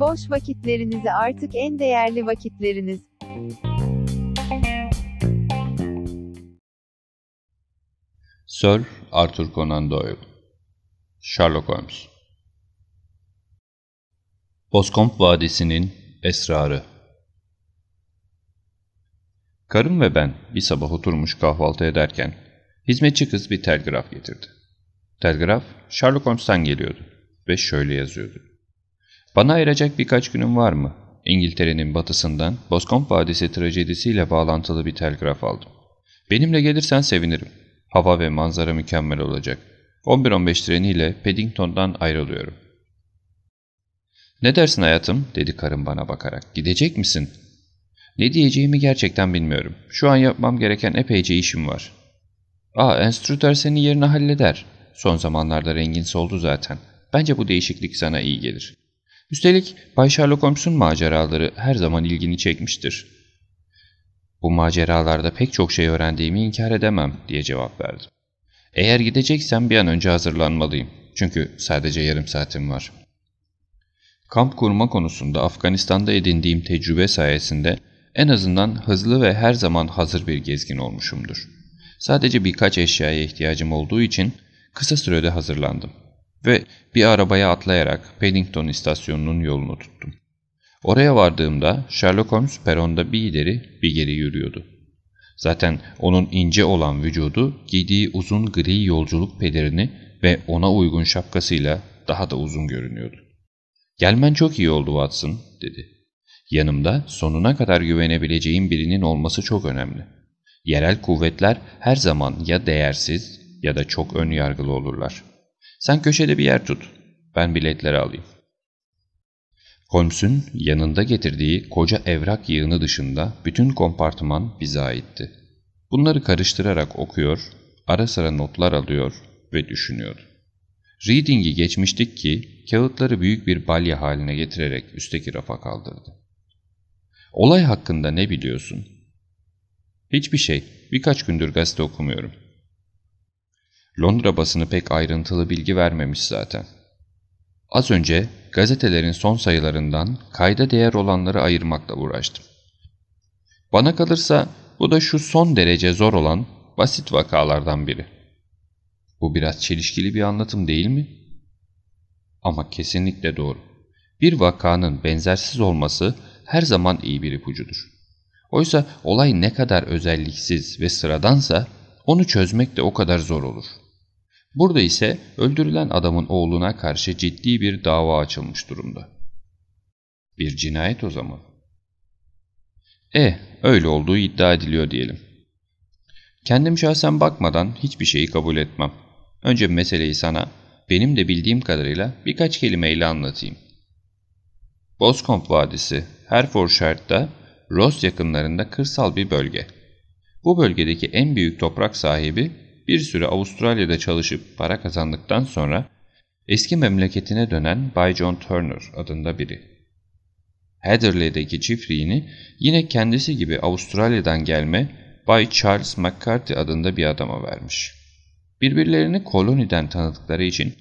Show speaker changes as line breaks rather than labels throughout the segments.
Boş vakitlerinizi artık en değerli vakitleriniz.
Sir Arthur Conan Doyle Sherlock Holmes Boscombe Vadisi'nin Esrarı Karım ve ben bir sabah oturmuş kahvaltı ederken hizmetçi kız bir telgraf getirdi. Telgraf Sherlock Holmes'tan geliyordu ve şöyle yazıyordu. Bana ayıracak birkaç günüm var mı? İngiltere'nin batısından Boscombe Vadisi trajedisiyle bağlantılı bir telgraf aldım. Benimle gelirsen sevinirim. Hava ve manzara mükemmel olacak. 11-15 treniyle Paddington'dan ayrılıyorum. Ne dersin hayatım? dedi karım bana bakarak. Gidecek misin? Ne diyeceğimi gerçekten bilmiyorum. Şu an yapmam gereken epeyce işim var. Aa, enstrütör senin yerini halleder. Son zamanlarda rengin soldu zaten. Bence bu değişiklik sana iyi gelir. Üstelik Bay Sherlock Holmes'un maceraları her zaman ilgini çekmiştir. Bu maceralarda pek çok şey öğrendiğimi inkar edemem diye cevap verdim. Eğer gideceksem bir an önce hazırlanmalıyım. Çünkü sadece yarım saatim var. Kamp kurma konusunda Afganistan'da edindiğim tecrübe sayesinde en azından hızlı ve her zaman hazır bir gezgin olmuşumdur. Sadece birkaç eşyaya ihtiyacım olduğu için kısa sürede hazırlandım ve bir arabaya atlayarak Paddington istasyonunun yolunu tuttum. Oraya vardığımda Sherlock Holmes peronda bir ileri bir geri yürüyordu. Zaten onun ince olan vücudu giydiği uzun gri yolculuk pelerini ve ona uygun şapkasıyla daha da uzun görünüyordu. ''Gelmen çok iyi oldu Watson'' dedi. ''Yanımda sonuna kadar güvenebileceğim birinin olması çok önemli. Yerel kuvvetler her zaman ya değersiz ya da çok ön yargılı olurlar. Sen köşede bir yer tut. Ben biletleri alayım. Holmes'un yanında getirdiği koca evrak yığını dışında bütün kompartıman bize aitti. Bunları karıştırarak okuyor, ara sıra notlar alıyor ve düşünüyordu. Reading'i geçmiştik ki kağıtları büyük bir balya haline getirerek üstteki rafa kaldırdı. Olay hakkında ne biliyorsun? Hiçbir şey. Birkaç gündür gazete okumuyorum. Londra basını pek ayrıntılı bilgi vermemiş zaten. Az önce gazetelerin son sayılarından kayda değer olanları ayırmakla uğraştım. Bana kalırsa bu da şu son derece zor olan basit vakalardan biri. Bu biraz çelişkili bir anlatım değil mi? Ama kesinlikle doğru. Bir vakanın benzersiz olması her zaman iyi bir ipucudur. Oysa olay ne kadar özelliksiz ve sıradansa onu çözmek de o kadar zor olur. Burada ise öldürülen adamın oğluna karşı ciddi bir dava açılmış durumda. Bir cinayet o zaman. E, öyle olduğu iddia ediliyor diyelim. Kendim şahsen bakmadan hiçbir şeyi kabul etmem. Önce meseleyi sana, benim de bildiğim kadarıyla birkaç kelimeyle anlatayım. Boscombe Vadisi, Hertfordshire'da Ross yakınlarında kırsal bir bölge. Bu bölgedeki en büyük toprak sahibi bir süre Avustralya'da çalışıp para kazandıktan sonra eski memleketine dönen Bay John Turner adında biri. Heatherley'deki çiftliğini yine kendisi gibi Avustralya'dan gelme Bay Charles McCarthy adında bir adama vermiş. Birbirlerini koloniden tanıdıkları için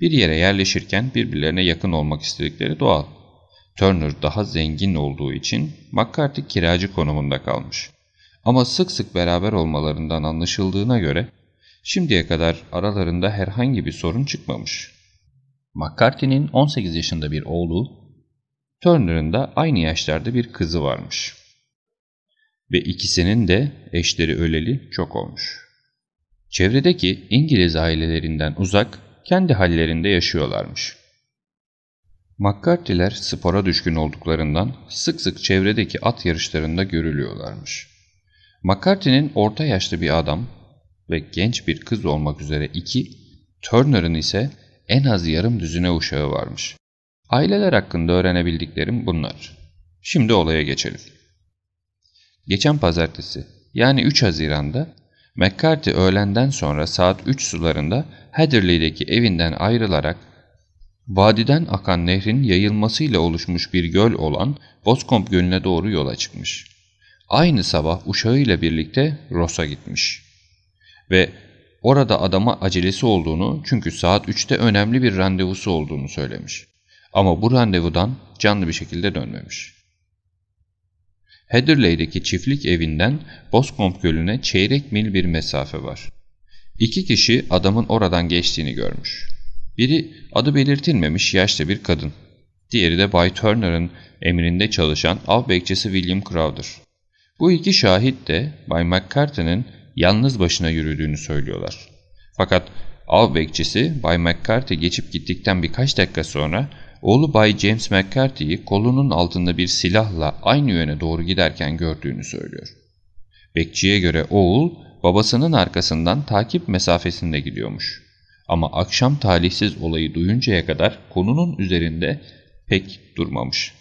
bir yere yerleşirken birbirlerine yakın olmak istedikleri doğal. Turner daha zengin olduğu için McCarthy kiracı konumunda kalmış. Ama sık sık beraber olmalarından anlaşıldığına göre Şimdiye kadar aralarında herhangi bir sorun çıkmamış. McCarthy'nin 18 yaşında bir oğlu, Turner'ın da aynı yaşlarda bir kızı varmış. Ve ikisinin de eşleri öleli çok olmuş. Çevredeki İngiliz ailelerinden uzak, kendi hallerinde yaşıyorlarmış. McCarthy'ler spora düşkün olduklarından sık sık çevredeki at yarışlarında görülüyorlarmış. McCarthy'nin orta yaşlı bir adam ve genç bir kız olmak üzere iki, Turner'ın ise en az yarım düzine uşağı varmış. Aileler hakkında öğrenebildiklerim bunlar. Şimdi olaya geçelim. Geçen pazartesi yani 3 Haziran'da McCarthy öğlenden sonra saat 3 sularında Heatherley'deki evinden ayrılarak vadiden akan nehrin yayılmasıyla oluşmuş bir göl olan Boscombe Gölü'ne doğru yola çıkmış. Aynı sabah uşağıyla birlikte Ross'a gitmiş ve orada adama acelesi olduğunu çünkü saat 3'te önemli bir randevusu olduğunu söylemiş. Ama bu randevudan canlı bir şekilde dönmemiş. Heatherley'deki çiftlik evinden Boscombe Gölü'ne çeyrek mil bir mesafe var. İki kişi adamın oradan geçtiğini görmüş. Biri adı belirtilmemiş yaşlı bir kadın. Diğeri de Bay Turner'ın emrinde çalışan av bekçisi William Crowder. Bu iki şahit de Bay McCarthy'nin yalnız başına yürüdüğünü söylüyorlar. Fakat av bekçisi Bay McCarthy geçip gittikten birkaç dakika sonra oğlu Bay James McCarthy'yi kolunun altında bir silahla aynı yöne doğru giderken gördüğünü söylüyor. Bekçiye göre oğul babasının arkasından takip mesafesinde gidiyormuş. Ama akşam talihsiz olayı duyuncaya kadar konunun üzerinde pek durmamış.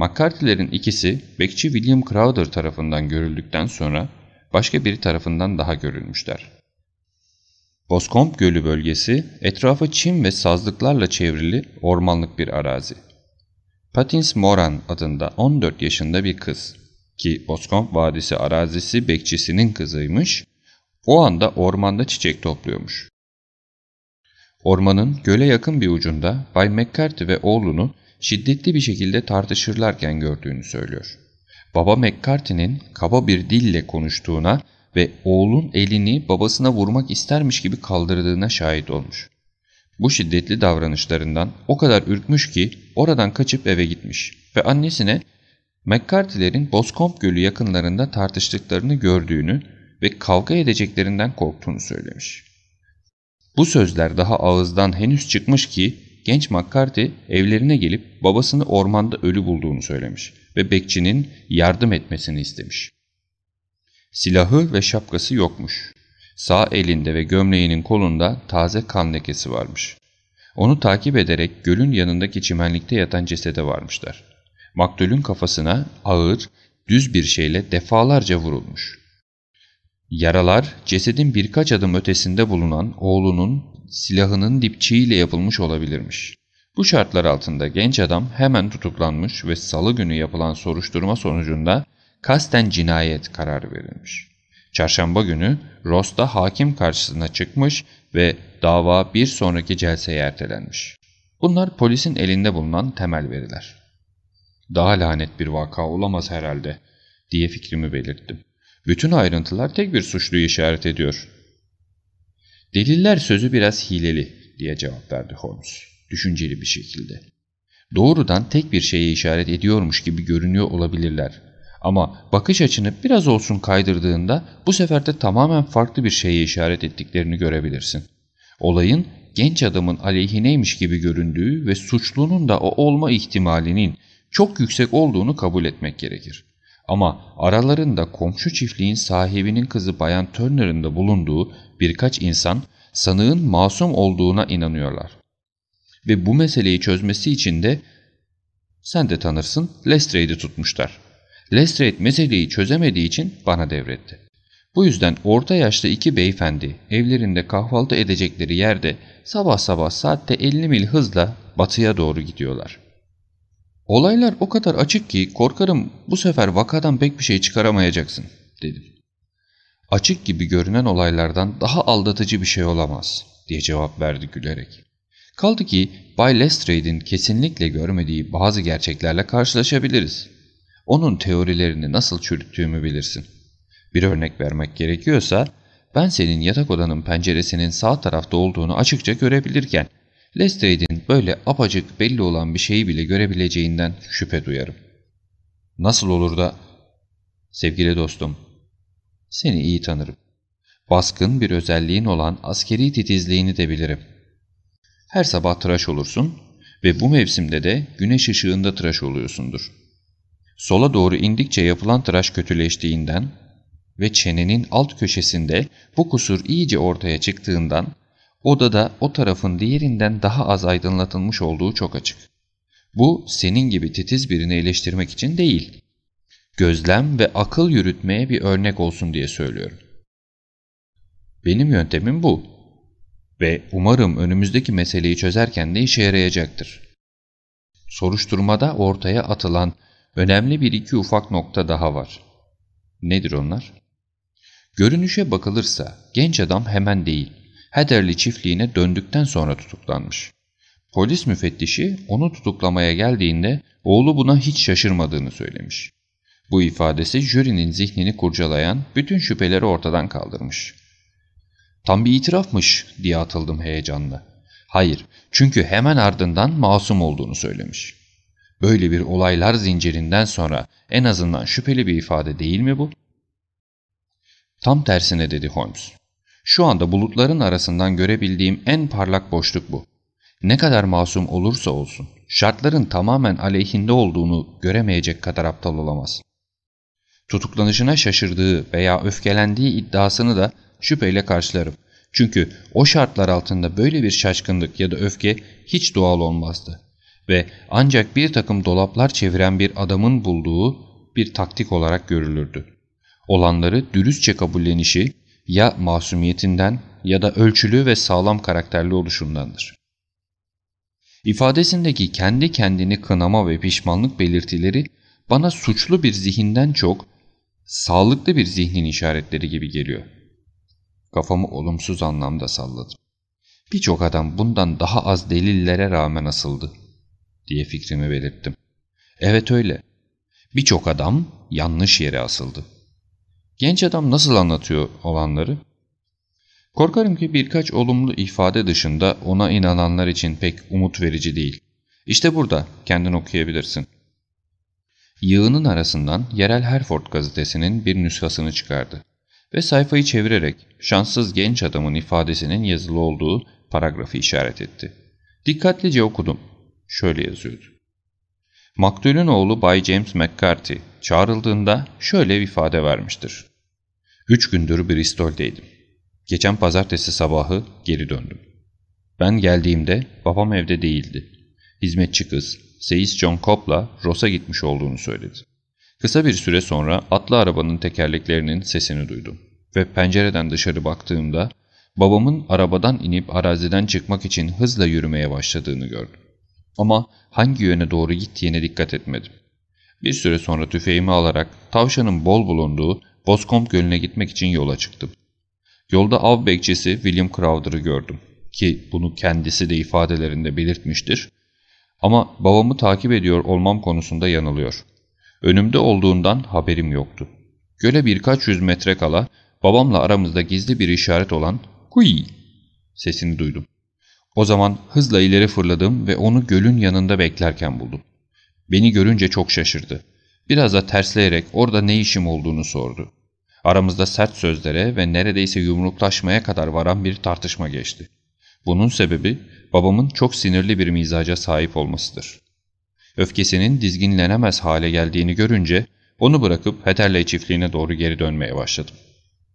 McCarthy'lerin ikisi bekçi William Crowder tarafından görüldükten sonra başka biri tarafından daha görülmüşler. Boscombe Gölü bölgesi etrafı çim ve sazlıklarla çevrili ormanlık bir arazi. Patins Moran adında 14 yaşında bir kız ki Boscombe Vadisi arazisi bekçisinin kızıymış, o anda ormanda çiçek topluyormuş. Ormanın göle yakın bir ucunda Bay McCarthy ve oğlunu şiddetli bir şekilde tartışırlarken gördüğünü söylüyor. Baba McCarthy'nin kaba bir dille konuştuğuna ve oğlun elini babasına vurmak istermiş gibi kaldırdığına şahit olmuş. Bu şiddetli davranışlarından o kadar ürkmüş ki oradan kaçıp eve gitmiş ve annesine McCarthy'lerin Boscombe Gölü yakınlarında tartıştıklarını gördüğünü ve kavga edeceklerinden korktuğunu söylemiş. Bu sözler daha ağızdan henüz çıkmış ki genç McCarthy evlerine gelip babasını ormanda ölü bulduğunu söylemiş ve bekçinin yardım etmesini istemiş. Silahı ve şapkası yokmuş. Sağ elinde ve gömleğinin kolunda taze kan lekesi varmış. Onu takip ederek gölün yanındaki çimenlikte yatan cesede varmışlar. Maktulün kafasına ağır, düz bir şeyle defalarca vurulmuş. Yaralar cesedin birkaç adım ötesinde bulunan oğlunun silahının dipçiğiyle yapılmış olabilirmiş. Bu şartlar altında genç adam hemen tutuklanmış ve salı günü yapılan soruşturma sonucunda kasten cinayet kararı verilmiş. Çarşamba günü Ross'ta hakim karşısına çıkmış ve dava bir sonraki celseye ertelenmiş. Bunlar polisin elinde bulunan temel veriler. Daha lanet bir vaka olamaz herhalde diye fikrimi belirttim. Bütün ayrıntılar tek bir suçluyu işaret ediyor. Deliller sözü biraz hileli diye cevap verdi Holmes düşünceli bir şekilde. Doğrudan tek bir şeye işaret ediyormuş gibi görünüyor olabilirler. Ama bakış açını biraz olsun kaydırdığında bu sefer de tamamen farklı bir şeye işaret ettiklerini görebilirsin. Olayın genç adamın aleyhineymiş gibi göründüğü ve suçlunun da o olma ihtimalinin çok yüksek olduğunu kabul etmek gerekir. Ama aralarında komşu çiftliğin sahibinin kızı Bayan Turner'ın da bulunduğu birkaç insan sanığın masum olduğuna inanıyorlar. Ve bu meseleyi çözmesi için de sen de tanırsın Lestrade'i tutmuşlar. Lestrade meseleyi çözemediği için bana devretti. Bu yüzden orta yaşlı iki beyefendi evlerinde kahvaltı edecekleri yerde sabah sabah saatte 50 mil hızla batıya doğru gidiyorlar. Olaylar o kadar açık ki korkarım bu sefer vakadan pek bir şey çıkaramayacaksın dedim. Açık gibi görünen olaylardan daha aldatıcı bir şey olamaz diye cevap verdi gülerek. Kaldı ki Bay Lestrade'in kesinlikle görmediği bazı gerçeklerle karşılaşabiliriz. Onun teorilerini nasıl çürüttüğümü bilirsin. Bir örnek vermek gerekiyorsa ben senin yatak odanın penceresinin sağ tarafta olduğunu açıkça görebilirken Lestrade'in böyle apacık belli olan bir şeyi bile görebileceğinden şüphe duyarım. Nasıl olur da... Sevgili dostum, seni iyi tanırım. Baskın bir özelliğin olan askeri titizliğini de bilirim. Her sabah tıraş olursun ve bu mevsimde de güneş ışığında tıraş oluyorsundur. Sola doğru indikçe yapılan tıraş kötüleştiğinden ve çenenin alt köşesinde bu kusur iyice ortaya çıktığından odada o tarafın diğerinden daha az aydınlatılmış olduğu çok açık. Bu senin gibi titiz birini eleştirmek için değil. Gözlem ve akıl yürütmeye bir örnek olsun diye söylüyorum. Benim yöntemim bu ve umarım önümüzdeki meseleyi çözerken de işe yarayacaktır. Soruşturmada ortaya atılan önemli bir iki ufak nokta daha var. Nedir onlar? Görünüşe bakılırsa genç adam hemen değil, Heatherley çiftliğine döndükten sonra tutuklanmış. Polis müfettişi onu tutuklamaya geldiğinde oğlu buna hiç şaşırmadığını söylemiş. Bu ifadesi jürinin zihnini kurcalayan bütün şüpheleri ortadan kaldırmış. Tam bir itirafmış diye atıldım heyecanla. Hayır, çünkü hemen ardından masum olduğunu söylemiş. Böyle bir olaylar zincirinden sonra en azından şüpheli bir ifade değil mi bu? Tam tersine dedi Holmes. Şu anda bulutların arasından görebildiğim en parlak boşluk bu. Ne kadar masum olursa olsun, şartların tamamen aleyhinde olduğunu göremeyecek kadar aptal olamaz. Tutuklanışına şaşırdığı veya öfkelendiği iddiasını da şüpheyle karşılarım. Çünkü o şartlar altında böyle bir şaşkınlık ya da öfke hiç doğal olmazdı. Ve ancak bir takım dolaplar çeviren bir adamın bulduğu bir taktik olarak görülürdü. Olanları dürüstçe kabullenişi ya masumiyetinden ya da ölçülü ve sağlam karakterli oluşundandır. İfadesindeki kendi kendini kınama ve pişmanlık belirtileri bana suçlu bir zihinden çok sağlıklı bir zihnin işaretleri gibi geliyor. Kafamı olumsuz anlamda salladım. Birçok adam bundan daha az delillere rağmen asıldı diye fikrimi belirttim. Evet öyle. Birçok adam yanlış yere asıldı. Genç adam nasıl anlatıyor olanları? Korkarım ki birkaç olumlu ifade dışında ona inananlar için pek umut verici değil. İşte burada kendin okuyabilirsin. Yığının arasından yerel Hereford gazetesinin bir nüshasını çıkardı ve sayfayı çevirerek şanssız genç adamın ifadesinin yazılı olduğu paragrafı işaret etti. Dikkatlice okudum. Şöyle yazıyordu. Maktulün oğlu Bay James McCarthy çağrıldığında şöyle bir ifade vermiştir. Üç gündür Bristol'deydim. Geçen pazartesi sabahı geri döndüm. Ben geldiğimde babam evde değildi. Hizmetçi kız, Seyis John Cobb'la Ross'a gitmiş olduğunu söyledi. Kısa bir süre sonra atlı arabanın tekerleklerinin sesini duydum ve pencereden dışarı baktığımda babamın arabadan inip araziden çıkmak için hızla yürümeye başladığını gördüm. Ama hangi yöne doğru gittiğine dikkat etmedim. Bir süre sonra tüfeğimi alarak tavşanın bol bulunduğu Boscombe Gölü'ne gitmek için yola çıktım. Yolda av bekçisi William Crowder'ı gördüm ki bunu kendisi de ifadelerinde belirtmiştir. Ama babamı takip ediyor olmam konusunda yanılıyor. Önümde olduğundan haberim yoktu. Göle birkaç yüz metre kala babamla aramızda gizli bir işaret olan ''Huy!'' sesini duydum. O zaman hızla ileri fırladım ve onu gölün yanında beklerken buldum. Beni görünce çok şaşırdı. Biraz da tersleyerek orada ne işim olduğunu sordu. Aramızda sert sözlere ve neredeyse yumruklaşmaya kadar varan bir tartışma geçti. Bunun sebebi babamın çok sinirli bir mizaca sahip olmasıdır. Öfkesinin dizginlenemez hale geldiğini görünce onu bırakıp Heterley çiftliğine doğru geri dönmeye başladım.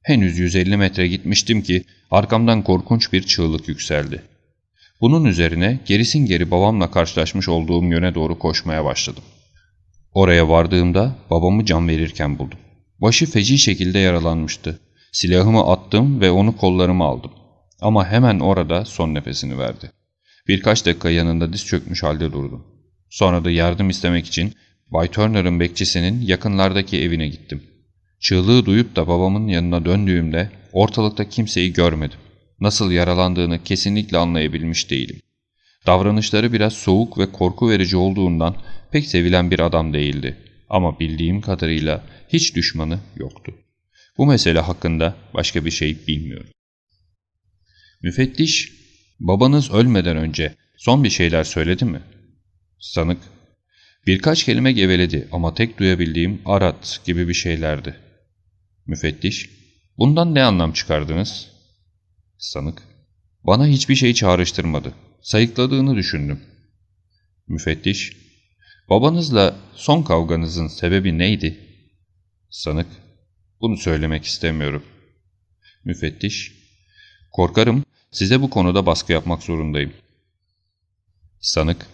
Henüz 150 metre gitmiştim ki arkamdan korkunç bir çığlık yükseldi. Bunun üzerine gerisin geri babamla karşılaşmış olduğum yöne doğru koşmaya başladım. Oraya vardığımda babamı can verirken buldum. Başı feci şekilde yaralanmıştı. Silahımı attım ve onu kollarıma aldım. Ama hemen orada son nefesini verdi. Birkaç dakika yanında diz çökmüş halde durdum. Sonra da yardım istemek için Bay Turner'ın bekçisinin yakınlardaki evine gittim. Çığlığı duyup da babamın yanına döndüğümde ortalıkta kimseyi görmedim. Nasıl yaralandığını kesinlikle anlayabilmiş değilim. Davranışları biraz soğuk ve korku verici olduğundan pek sevilen bir adam değildi. Ama bildiğim kadarıyla hiç düşmanı yoktu. Bu mesele hakkında başka bir şey bilmiyorum. Müfettiş, babanız ölmeden önce son bir şeyler söyledi mi? Sanık, birkaç kelime geveledi ama tek duyabildiğim arat gibi bir şeylerdi. Müfettiş, bundan ne anlam çıkardınız? Sanık, bana hiçbir şey çağrıştırmadı. Sayıkladığını düşündüm. Müfettiş, babanızla son kavganızın sebebi neydi? Sanık, bunu söylemek istemiyorum. Müfettiş, korkarım size bu konuda baskı yapmak zorundayım. Sanık,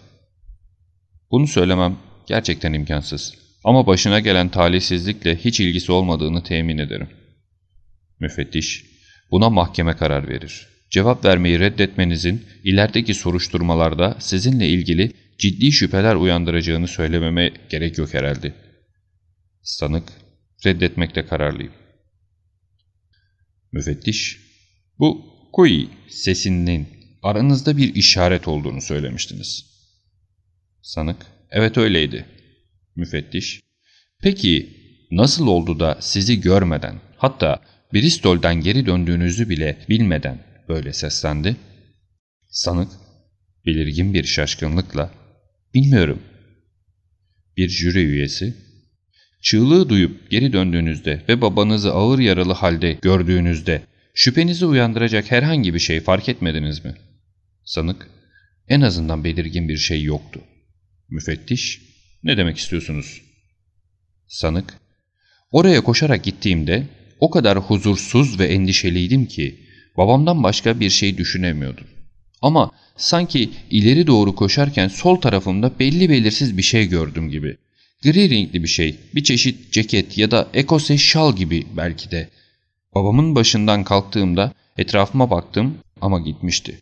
bunu söylemem gerçekten imkansız. Ama başına gelen talihsizlikle hiç ilgisi olmadığını temin ederim. Müfettiş, buna mahkeme karar verir. Cevap vermeyi reddetmenizin ilerideki soruşturmalarda sizinle ilgili ciddi şüpheler uyandıracağını söylememe gerek yok herhalde. Sanık, reddetmekte kararlıyım. Müfettiş, bu Kui sesinin aranızda bir işaret olduğunu söylemiştiniz. Sanık, evet öyleydi. Müfettiş, peki nasıl oldu da sizi görmeden, hatta Bristol'den geri döndüğünüzü bile bilmeden böyle seslendi? Sanık, belirgin bir şaşkınlıkla, bilmiyorum. Bir jüri üyesi, çığlığı duyup geri döndüğünüzde ve babanızı ağır yaralı halde gördüğünüzde şüphenizi uyandıracak herhangi bir şey fark etmediniz mi? Sanık, en azından belirgin bir şey yoktu. Müfettiş, ne demek istiyorsunuz? Sanık, oraya koşarak gittiğimde o kadar huzursuz ve endişeliydim ki babamdan başka bir şey düşünemiyordum. Ama sanki ileri doğru koşarken sol tarafımda belli belirsiz bir şey gördüm gibi. Gri renkli bir şey, bir çeşit ceket ya da ekose şal gibi belki de. Babamın başından kalktığımda etrafıma baktım ama gitmişti.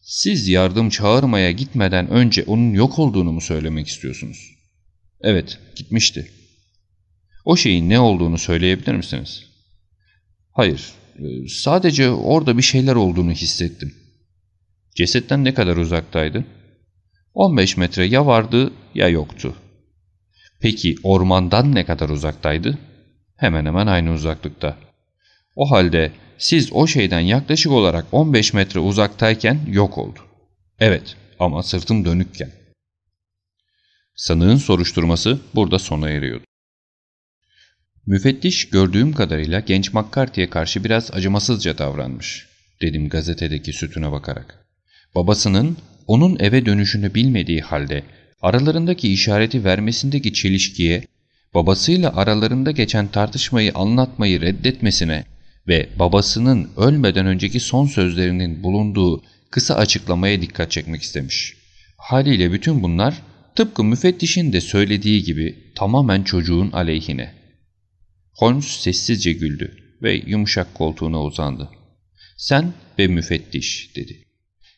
Siz yardım çağırmaya gitmeden önce onun yok olduğunu mu söylemek istiyorsunuz? Evet, gitmişti. O şeyin ne olduğunu söyleyebilir misiniz? Hayır, e, sadece orada bir şeyler olduğunu hissettim. Cesetten ne kadar uzaktaydı? 15 metre ya vardı ya yoktu. Peki ormandan ne kadar uzaktaydı? Hemen hemen aynı uzaklıkta. O halde siz o şeyden yaklaşık olarak 15 metre uzaktayken yok oldu. Evet ama sırtım dönükken. Sanığın soruşturması burada sona eriyordu. Müfettiş gördüğüm kadarıyla genç McCarthy'ye karşı biraz acımasızca davranmış, dedim gazetedeki sütüne bakarak. Babasının onun eve dönüşünü bilmediği halde aralarındaki işareti vermesindeki çelişkiye, babasıyla aralarında geçen tartışmayı anlatmayı reddetmesine ve babasının ölmeden önceki son sözlerinin bulunduğu kısa açıklamaya dikkat çekmek istemiş. Haliyle bütün bunlar tıpkı müfettişin de söylediği gibi tamamen çocuğun aleyhine. Holmes sessizce güldü ve yumuşak koltuğuna uzandı. Sen ve müfettiş dedi.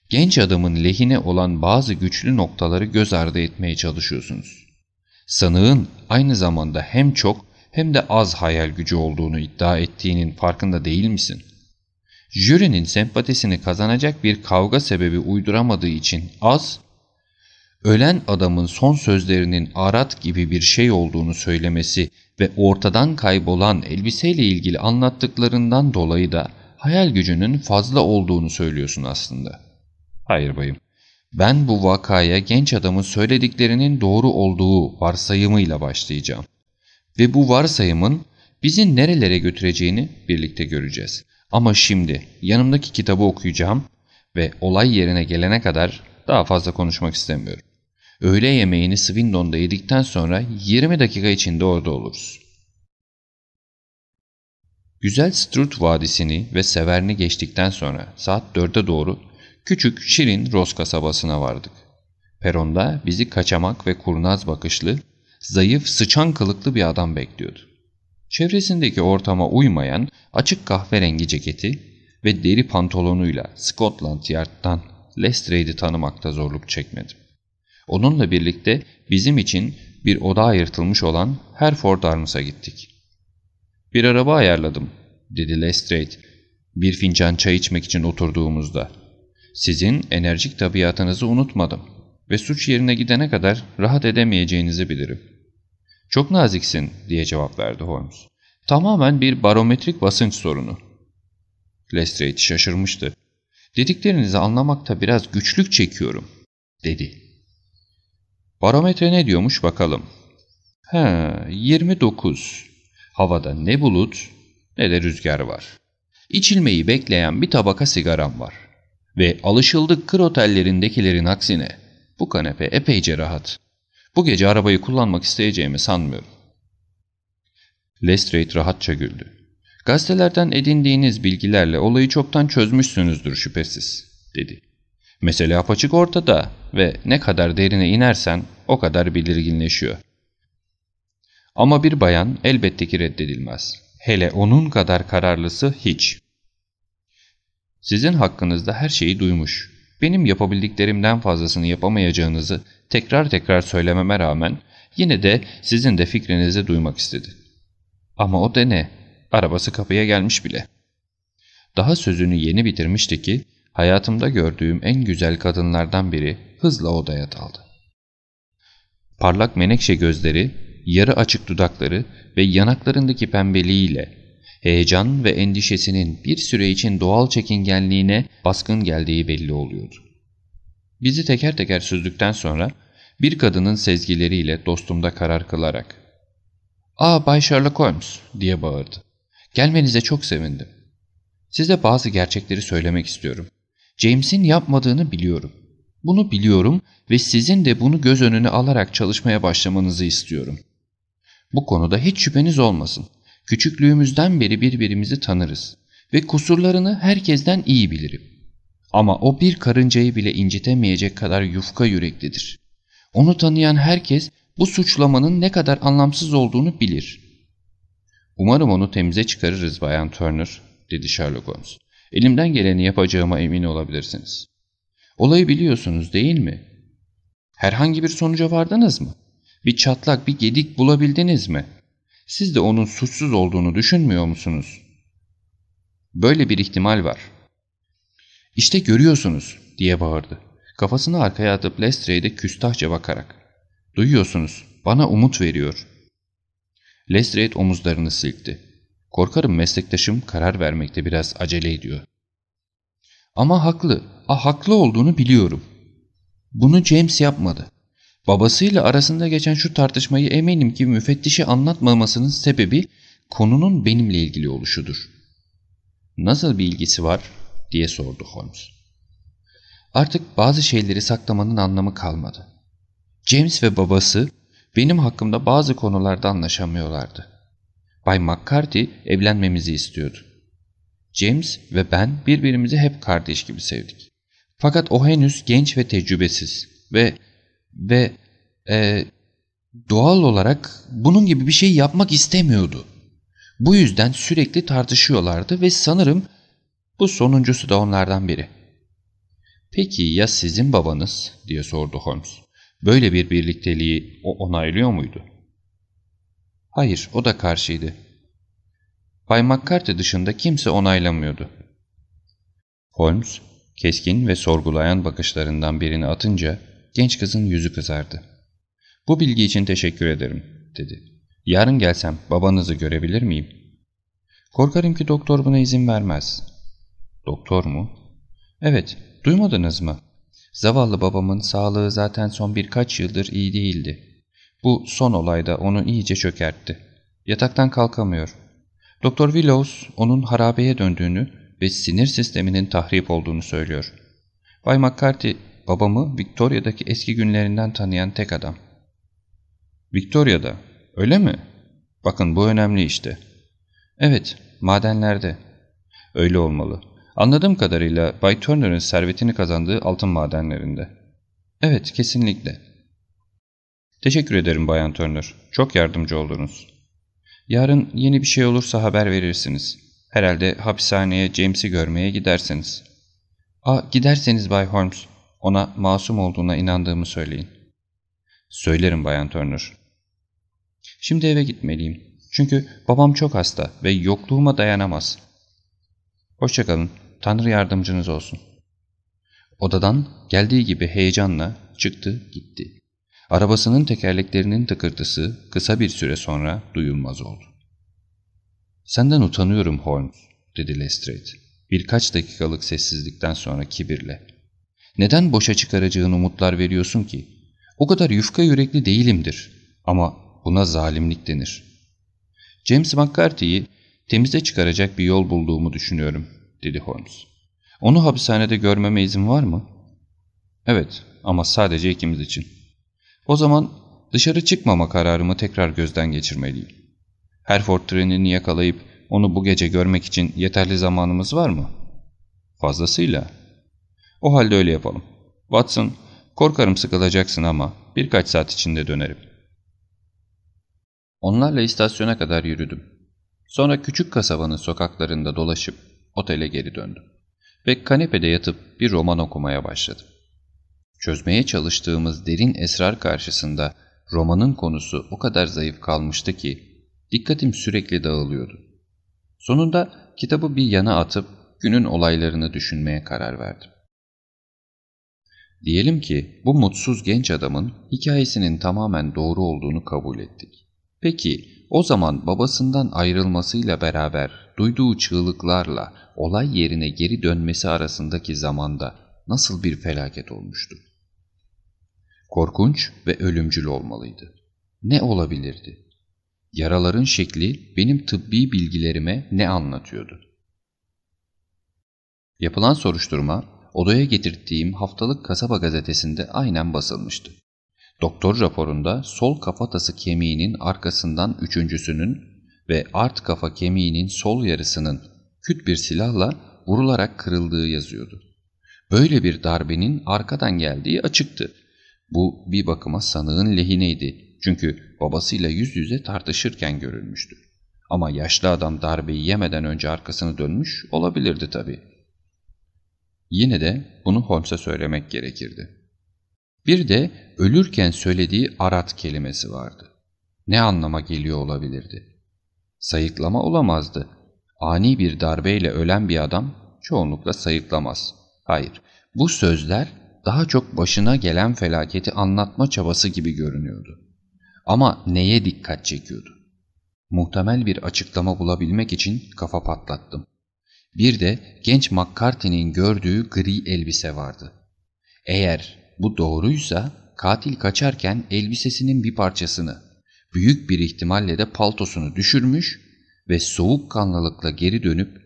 Genç adamın lehine olan bazı güçlü noktaları göz ardı etmeye çalışıyorsunuz. Sanığın aynı zamanda hem çok hem de az hayal gücü olduğunu iddia ettiğinin farkında değil misin? Jürinin sempatisini kazanacak bir kavga sebebi uyduramadığı için az, ölen adamın son sözlerinin arat gibi bir şey olduğunu söylemesi ve ortadan kaybolan elbiseyle ilgili anlattıklarından dolayı da hayal gücünün fazla olduğunu söylüyorsun aslında. Hayır bayım. Ben bu vakaya genç adamın söylediklerinin doğru olduğu varsayımıyla başlayacağım. Ve bu varsayımın bizi nerelere götüreceğini birlikte göreceğiz. Ama şimdi yanımdaki kitabı okuyacağım ve olay yerine gelene kadar daha fazla konuşmak istemiyorum. Öğle yemeğini Swindon'da yedikten sonra 20 dakika içinde orada oluruz. Güzel Strut Vadisi'ni ve Severni geçtikten sonra saat 4'e doğru küçük şirin Ros kasabasına vardık. Peronda bizi kaçamak ve kurnaz bakışlı, zayıf sıçan kılıklı bir adam bekliyordu. Çevresindeki ortama uymayan açık kahverengi ceketi ve deri pantolonuyla Scotland Yard'dan Lestrade'i tanımakta zorluk çekmedim. Onunla birlikte bizim için bir oda ayırtılmış olan Hereford Arms'a gittik. Bir araba ayarladım, dedi Lestrade, bir fincan çay içmek için oturduğumuzda. Sizin enerjik tabiatınızı unutmadım ve suç yerine gidene kadar rahat edemeyeceğinizi bilirim. Çok naziksin diye cevap verdi Holmes. Tamamen bir barometrik basınç sorunu. Lestrade şaşırmıştı. Dediklerinizi anlamakta biraz güçlük çekiyorum, dedi. Barometre ne diyormuş bakalım. He, 29. Havada ne bulut ne de rüzgar var. İçilmeyi bekleyen bir tabaka sigaram var. Ve alışıldık kır otellerindekilerin aksine bu kanepe epeyce rahat. Bu gece arabayı kullanmak isteyeceğimi sanmıyorum. Lestrade rahatça güldü. Gazetelerden edindiğiniz bilgilerle olayı çoktan çözmüşsünüzdür şüphesiz, dedi. Mesele apaçık ortada ve ne kadar derine inersen o kadar belirginleşiyor. Ama bir bayan elbette ki reddedilmez. Hele onun kadar kararlısı hiç. Sizin hakkınızda her şeyi duymuş. Benim yapabildiklerimden fazlasını yapamayacağınızı tekrar tekrar söylememe rağmen yine de sizin de fikrinizi duymak istedi. Ama o da ne? Arabası kapıya gelmiş bile. Daha sözünü yeni bitirmişti ki hayatımda gördüğüm en güzel kadınlardan biri hızla odaya daldı. Parlak menekşe gözleri, yarı açık dudakları ve yanaklarındaki pembeliğiyle heyecan ve endişesinin bir süre için doğal çekingenliğine baskın geldiği belli oluyordu. Bizi teker teker süzdükten sonra bir kadının sezgileriyle dostumda karar kılarak ''Aa Bay Sherlock Holmes'' diye bağırdı. ''Gelmenize çok sevindim. Size bazı gerçekleri söylemek istiyorum. James'in yapmadığını biliyorum. Bunu biliyorum ve sizin de bunu göz önüne alarak çalışmaya başlamanızı istiyorum. Bu konuda hiç şüpheniz olmasın. Küçüklüğümüzden beri birbirimizi tanırız ve kusurlarını herkesten iyi bilirim. Ama o bir karıncayı bile incitemeyecek kadar yufka yüreklidir. Onu tanıyan herkes bu suçlamanın ne kadar anlamsız olduğunu bilir. Umarım onu temize çıkarırız Bayan Turner, dedi Sherlock Holmes. Elimden geleni yapacağıma emin olabilirsiniz. Olayı biliyorsunuz değil mi? Herhangi bir sonuca vardınız mı? Bir çatlak, bir gedik bulabildiniz mi? Siz de onun suçsuz olduğunu düşünmüyor musunuz? Böyle bir ihtimal var. İşte görüyorsunuz diye bağırdı. Kafasını arkaya atıp Lestrade'e küstahça bakarak. Duyuyorsunuz, bana umut veriyor. Lestrade omuzlarını silkti. Korkarım meslektaşım karar vermekte biraz acele ediyor. Ama haklı, ah haklı olduğunu biliyorum. Bunu James yapmadı. Babasıyla arasında geçen şu tartışmayı eminim ki müfettişi anlatmamasının sebebi konunun benimle ilgili oluşudur. Nasıl bir ilgisi var diye sordu Holmes. Artık bazı şeyleri saklamanın anlamı kalmadı. James ve babası benim hakkımda bazı konularda anlaşamıyorlardı. Bay McCarthy evlenmemizi istiyordu. James ve ben birbirimizi hep kardeş gibi sevdik. Fakat o henüz genç ve tecrübesiz ve ve e, doğal olarak bunun gibi bir şey yapmak istemiyordu. Bu yüzden sürekli tartışıyorlardı ve sanırım bu sonuncusu da onlardan biri. Peki ya sizin babanız diye sordu Holmes. Böyle bir birlikteliği o onaylıyor muydu? Hayır, o da karşıydı. Bay McCarthy dışında kimse onaylamıyordu. Holmes, keskin ve sorgulayan bakışlarından birini atınca genç kızın yüzü kızardı. Bu bilgi için teşekkür ederim, dedi. Yarın gelsem babanızı görebilir miyim? Korkarım ki doktor buna izin vermez. Doktor mu? Evet, duymadınız mı? Zavallı babamın sağlığı zaten son birkaç yıldır iyi değildi. Bu son olayda onu iyice çökertti. Yataktan kalkamıyor. Doktor Willows onun harabeye döndüğünü ve sinir sisteminin tahrip olduğunu söylüyor. Bay McCarthy babamı Victoria'daki eski günlerinden tanıyan tek adam. Victoria'da, öyle mi? Bakın bu önemli işte. Evet, madenlerde. Öyle olmalı. Anladığım kadarıyla Bay Turner'ın servetini kazandığı altın madenlerinde. Evet, kesinlikle. Teşekkür ederim Bayan Turner. Çok yardımcı oldunuz. Yarın yeni bir şey olursa haber verirsiniz. Herhalde hapishaneye James'i görmeye gidersiniz. Aa, giderseniz Bay Holmes, ona masum olduğuna inandığımı söyleyin. Söylerim Bayan Turner. Şimdi eve gitmeliyim. Çünkü babam çok hasta ve yokluğuma dayanamaz. Hoşçakalın. Tanrı yardımcınız olsun. Odadan geldiği gibi heyecanla çıktı gitti. Arabasının tekerleklerinin tıkırtısı kısa bir süre sonra duyulmaz oldu. ''Senden utanıyorum Holmes'' dedi Lestrade. Birkaç dakikalık sessizlikten sonra kibirle. ''Neden boşa çıkaracağın umutlar veriyorsun ki? O kadar yufka yürekli değilimdir. Ama buna zalimlik denir.'' James McCarthy'yi temize çıkaracak bir yol bulduğumu düşünüyorum, dedi Holmes. Onu hapishanede görmeme izin var mı? Evet ama sadece ikimiz için. O zaman dışarı çıkmama kararımı tekrar gözden geçirmeliyim. Hereford trenini yakalayıp onu bu gece görmek için yeterli zamanımız var mı? Fazlasıyla. O halde öyle yapalım. Watson, korkarım sıkılacaksın ama birkaç saat içinde dönerim. Onlarla istasyona kadar yürüdüm. Sonra küçük kasabanın sokaklarında dolaşıp otele geri döndüm. Ve kanepede yatıp bir roman okumaya başladım. Çözmeye çalıştığımız derin esrar karşısında romanın konusu o kadar zayıf kalmıştı ki dikkatim sürekli dağılıyordu. Sonunda kitabı bir yana atıp günün olaylarını düşünmeye karar verdim. Diyelim ki bu mutsuz genç adamın hikayesinin tamamen doğru olduğunu kabul ettik. Peki o zaman babasından ayrılmasıyla beraber duyduğu çığlıklarla olay yerine geri dönmesi arasındaki zamanda nasıl bir felaket olmuştu? Korkunç ve ölümcül olmalıydı. Ne olabilirdi? Yaraların şekli benim tıbbi bilgilerime ne anlatıyordu? Yapılan soruşturma odaya getirdiğim haftalık kasaba gazetesinde aynen basılmıştı. Doktor raporunda sol kafatası kemiğinin arkasından üçüncüsünün ve art kafa kemiğinin sol yarısının küt bir silahla vurularak kırıldığı yazıyordu. Böyle bir darbenin arkadan geldiği açıktı. Bu bir bakıma sanığın lehineydi çünkü babasıyla yüz yüze tartışırken görülmüştü. Ama yaşlı adam darbeyi yemeden önce arkasını dönmüş olabilirdi tabii. Yine de bunu Holmes'a söylemek gerekirdi. Bir de ölürken söylediği arat kelimesi vardı. Ne anlama geliyor olabilirdi? Sayıklama olamazdı. Ani bir darbeyle ölen bir adam çoğunlukla sayıklamaz. Hayır, bu sözler daha çok başına gelen felaketi anlatma çabası gibi görünüyordu. Ama neye dikkat çekiyordu? Muhtemel bir açıklama bulabilmek için kafa patlattım. Bir de genç McCarthy'nin gördüğü gri elbise vardı. Eğer bu doğruysa katil kaçarken elbisesinin bir parçasını, büyük bir ihtimalle de paltosunu düşürmüş ve soğukkanlılıkla geri dönüp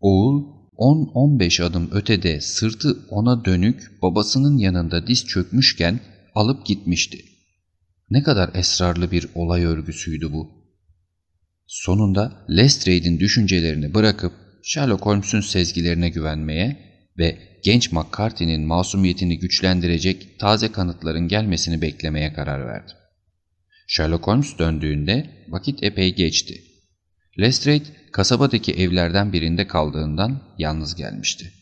oğul 10-15 adım ötede sırtı ona dönük babasının yanında diz çökmüşken alıp gitmişti. Ne kadar esrarlı bir olay örgüsüydü bu. Sonunda Lestrade'in düşüncelerini bırakıp Sherlock Holmes'un sezgilerine güvenmeye ve genç McCarthy'nin masumiyetini güçlendirecek taze kanıtların gelmesini beklemeye karar verdim. Sherlock Holmes döndüğünde vakit epey geçti. Lestrade kasabadaki evlerden birinde kaldığından yalnız gelmişti.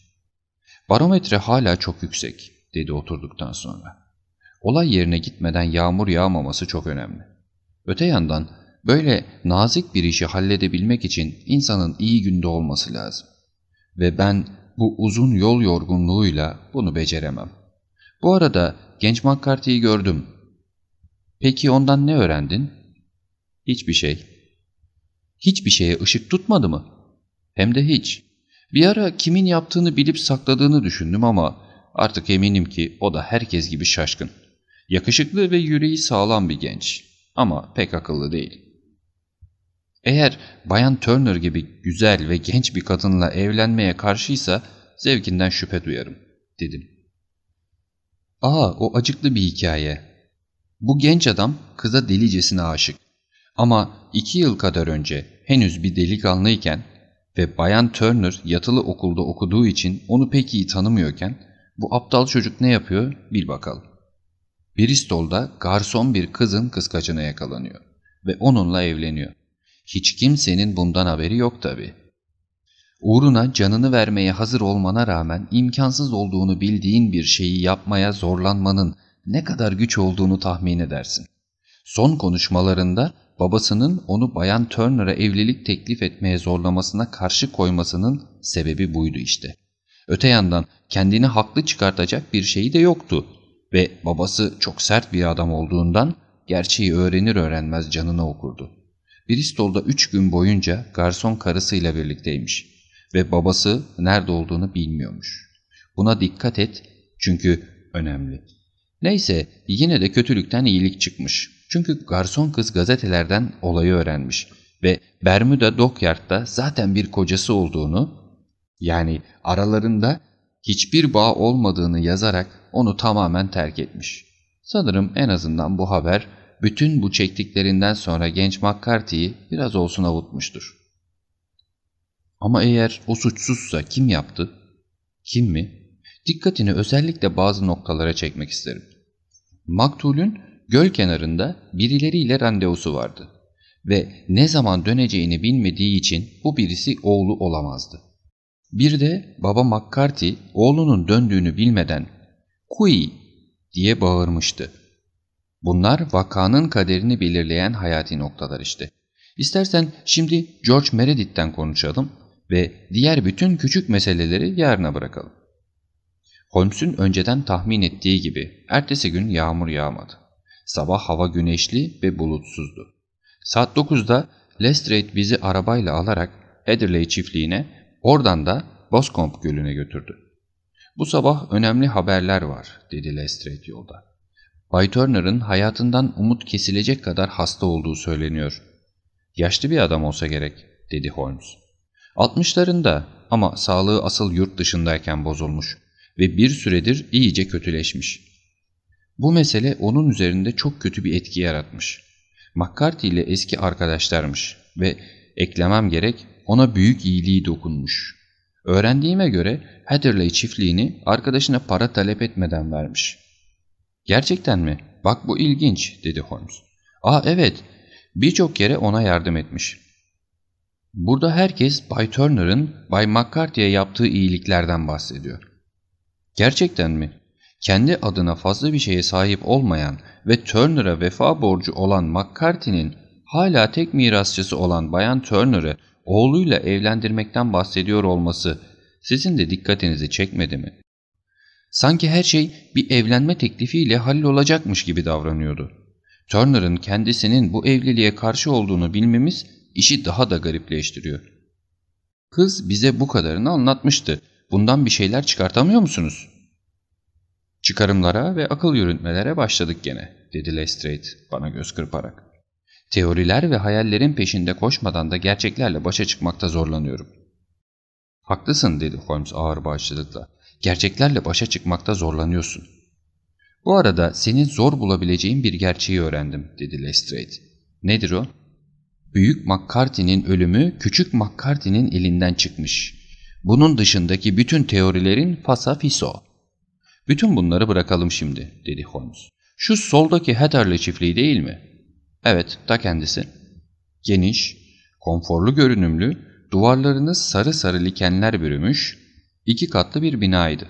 Barometre hala çok yüksek dedi oturduktan sonra. Olay yerine gitmeden yağmur yağmaması çok önemli. Öte yandan böyle nazik bir işi halledebilmek için insanın iyi günde olması lazım. Ve ben bu uzun yol yorgunluğuyla bunu beceremem. Bu arada genç McCarthy'yi gördüm. Peki ondan ne öğrendin? Hiçbir şey. Hiçbir şeye ışık tutmadı mı? Hem de hiç. Bir ara kimin yaptığını bilip sakladığını düşündüm ama artık eminim ki o da herkes gibi şaşkın. Yakışıklı ve yüreği sağlam bir genç ama pek akıllı değil. Eğer Bayan Turner gibi güzel ve genç bir kadınla evlenmeye karşıysa zevkinden şüphe duyarım, dedim. Aa o acıklı bir hikaye. Bu genç adam kıza delicesine aşık. Ama iki yıl kadar önce henüz bir delikanlıyken ve Bayan Turner yatılı okulda okuduğu için onu pek iyi tanımıyorken bu aptal çocuk ne yapıyor bil bakalım. Bristol'da garson bir kızın kıskacına yakalanıyor ve onunla evleniyor. Hiç kimsenin bundan haberi yok tabi. Uğruna canını vermeye hazır olmana rağmen imkansız olduğunu bildiğin bir şeyi yapmaya zorlanmanın ne kadar güç olduğunu tahmin edersin. Son konuşmalarında babasının onu Bayan Turner'a evlilik teklif etmeye zorlamasına karşı koymasının sebebi buydu işte. Öte yandan kendini haklı çıkartacak bir şeyi de yoktu ve babası çok sert bir adam olduğundan gerçeği öğrenir öğrenmez canını okurdu. Bristol'da üç gün boyunca garson karısıyla birlikteymiş ve babası nerede olduğunu bilmiyormuş. Buna dikkat et çünkü önemli. Neyse yine de kötülükten iyilik çıkmış. Çünkü garson kız gazetelerden olayı öğrenmiş ve Bermuda Dockyard'da zaten bir kocası olduğunu yani aralarında hiçbir bağ olmadığını yazarak onu tamamen terk etmiş. Sanırım en azından bu haber bütün bu çektiklerinden sonra genç McCarthy'yi biraz olsun avutmuştur. Ama eğer o suçsuzsa kim yaptı? Kim mi? Dikkatini özellikle bazı noktalara çekmek isterim. Maktul'ün göl kenarında birileriyle randevusu vardı ve ne zaman döneceğini bilmediği için bu birisi oğlu olamazdı. Bir de baba McCarthy oğlunun döndüğünü bilmeden ''Kui!'' diye bağırmıştı. Bunlar vakanın kaderini belirleyen hayati noktalar işte. İstersen şimdi George Meredith'ten konuşalım ve diğer bütün küçük meseleleri yarına bırakalım. Holmes'un önceden tahmin ettiği gibi ertesi gün yağmur yağmadı. Sabah hava güneşli ve bulutsuzdu. Saat 9'da Lestrade bizi arabayla alarak Heatherley çiftliğine, oradan da Boscombe Gölü'ne götürdü. Bu sabah önemli haberler var, dedi Lestrade yolda. Bay Turner'ın hayatından umut kesilecek kadar hasta olduğu söyleniyor. Yaşlı bir adam olsa gerek, dedi Holmes. Altmışlarında ama sağlığı asıl yurt dışındayken bozulmuş ve bir süredir iyice kötüleşmiş. Bu mesele onun üzerinde çok kötü bir etki yaratmış. McCarthy ile eski arkadaşlarmış ve eklemem gerek ona büyük iyiliği dokunmuş. Öğrendiğime göre Hatherley çiftliğini arkadaşına para talep etmeden vermiş. Gerçekten mi? Bak bu ilginç dedi Holmes. Aa evet birçok yere ona yardım etmiş. Burada herkes Bay Turner'ın Bay McCarthy'ye yaptığı iyiliklerden bahsediyor. Gerçekten mi? Kendi adına fazla bir şeye sahip olmayan ve Turner'a vefa borcu olan McCarthy'nin hala tek mirasçısı olan Bayan Turner'ı oğluyla evlendirmekten bahsediyor olması sizin de dikkatinizi çekmedi mi? Sanki her şey bir evlenme teklifiyle hallolacakmış gibi davranıyordu. Turner'ın kendisinin bu evliliğe karşı olduğunu bilmemiz işi daha da garipleştiriyor. Kız bize bu kadarını anlatmıştı. Bundan bir şeyler çıkartamıyor musunuz? Çıkarımlara ve akıl yürütmelere başladık gene, dedi Lestrade bana göz kırparak. Teoriler ve hayallerin peşinde koşmadan da gerçeklerle başa çıkmakta zorlanıyorum. Haklısın dedi Holmes ağır bağışlılıkla. Gerçeklerle başa çıkmakta zorlanıyorsun. Bu arada senin zor bulabileceğin bir gerçeği öğrendim dedi Lestrade. Nedir o? Büyük McCarthy'nin ölümü küçük McCarthy'nin elinden çıkmış. Bunun dışındaki bütün teorilerin fasafiso. Bütün bunları bırakalım şimdi dedi Holmes. Şu soldaki Hatterley çiftliği değil mi? Evet, ta kendisi. Geniş, konforlu görünümlü, duvarlarını sarı sarı likenler bürümüş, iki katlı bir binaydı.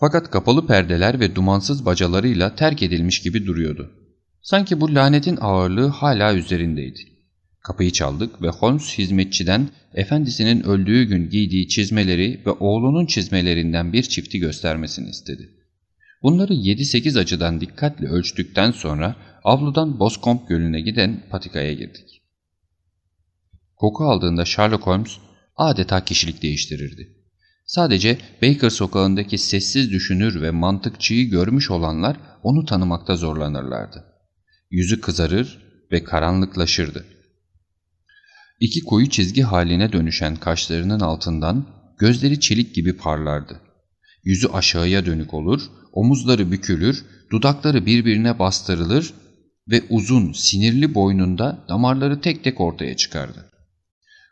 Fakat kapalı perdeler ve dumansız bacalarıyla terk edilmiş gibi duruyordu. Sanki bu lanetin ağırlığı hala üzerindeydi. Kapıyı çaldık ve Holmes hizmetçiden efendisinin öldüğü gün giydiği çizmeleri ve oğlunun çizmelerinden bir çifti göstermesini istedi. Bunları 7-8 açıdan dikkatle ölçtükten sonra avludan Boscombe Gölü'ne giden patikaya girdik. Koku aldığında Sherlock Holmes adeta kişilik değiştirirdi. Sadece Baker sokağındaki sessiz düşünür ve mantıkçıyı görmüş olanlar onu tanımakta zorlanırlardı. Yüzü kızarır ve karanlıklaşırdı. İki koyu çizgi haline dönüşen kaşlarının altından gözleri çelik gibi parlardı. Yüzü aşağıya dönük olur, omuzları bükülür, dudakları birbirine bastırılır ve uzun, sinirli boynunda damarları tek tek ortaya çıkardı.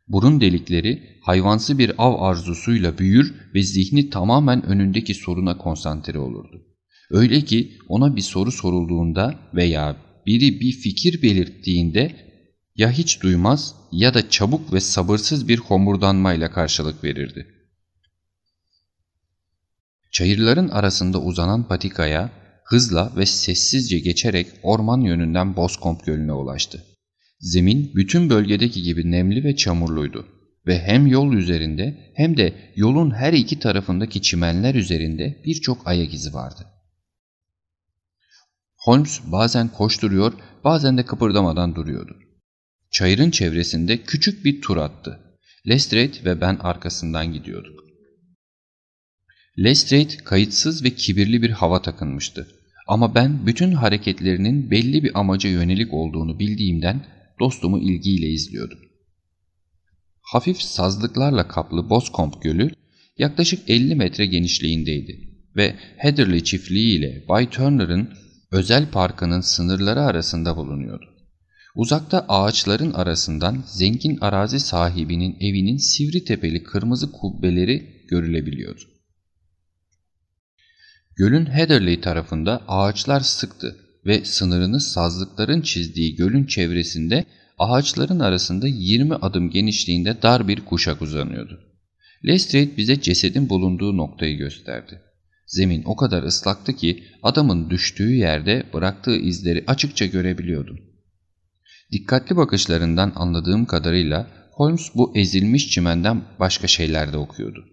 Burun delikleri hayvansı bir av arzusuyla büyür ve zihni tamamen önündeki soruna konsantre olurdu. Öyle ki ona bir soru sorulduğunda veya biri bir fikir belirttiğinde ya hiç duymaz ya da çabuk ve sabırsız bir homurdanmayla karşılık verirdi. Çayırların arasında uzanan patikaya hızla ve sessizce geçerek orman yönünden Boskomp Gölü'ne ulaştı. Zemin bütün bölgedeki gibi nemli ve çamurluydu ve hem yol üzerinde hem de yolun her iki tarafındaki çimenler üzerinde birçok ayak izi vardı. Holmes bazen koşturuyor, bazen de kıpırdamadan duruyordu. Çayırın çevresinde küçük bir tur attı. Lestrade ve ben arkasından gidiyorduk. Lestrade kayıtsız ve kibirli bir hava takınmıştı. Ama ben bütün hareketlerinin belli bir amaca yönelik olduğunu bildiğimden dostumu ilgiyle izliyordum. Hafif sazlıklarla kaplı Boscombe Gölü yaklaşık 50 metre genişliğindeydi ve Heatherley çiftliği ile Bay Turner'ın özel parkının sınırları arasında bulunuyordu. Uzakta ağaçların arasından zengin arazi sahibinin evinin sivri tepeli kırmızı kubbeleri görülebiliyordu. Gölün Heatherley tarafında ağaçlar sıktı ve sınırını sazlıkların çizdiği gölün çevresinde ağaçların arasında 20 adım genişliğinde dar bir kuşak uzanıyordu. Lestrade bize cesedin bulunduğu noktayı gösterdi. Zemin o kadar ıslaktı ki adamın düştüğü yerde bıraktığı izleri açıkça görebiliyordum. Dikkatli bakışlarından anladığım kadarıyla Holmes bu ezilmiş çimenden başka şeyler de okuyordu.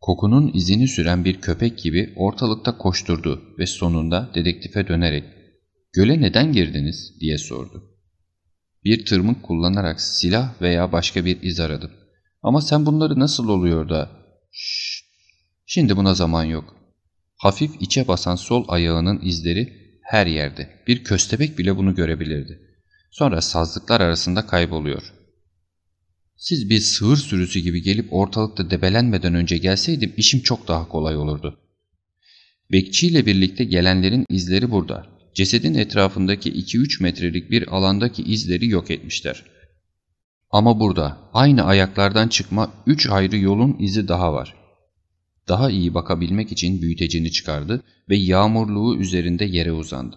Kokunun izini süren bir köpek gibi ortalıkta koşturdu ve sonunda dedektife dönerek ''Göle neden girdiniz?'' diye sordu. Bir tırmık kullanarak silah veya başka bir iz aradım. Ama sen bunları nasıl oluyor da... Şşş, şimdi buna zaman yok. Hafif içe basan sol ayağının izleri her yerde. Bir köstebek bile bunu görebilirdi. Sonra sazlıklar arasında kayboluyor. Siz bir sığır sürüsü gibi gelip ortalıkta debelenmeden önce gelseydim işim çok daha kolay olurdu. Bekçi ile birlikte gelenlerin izleri burada. Cesedin etrafındaki 2-3 metrelik bir alandaki izleri yok etmişler. Ama burada aynı ayaklardan çıkma 3 ayrı yolun izi daha var. Daha iyi bakabilmek için büyütecini çıkardı ve yağmurluğu üzerinde yere uzandı.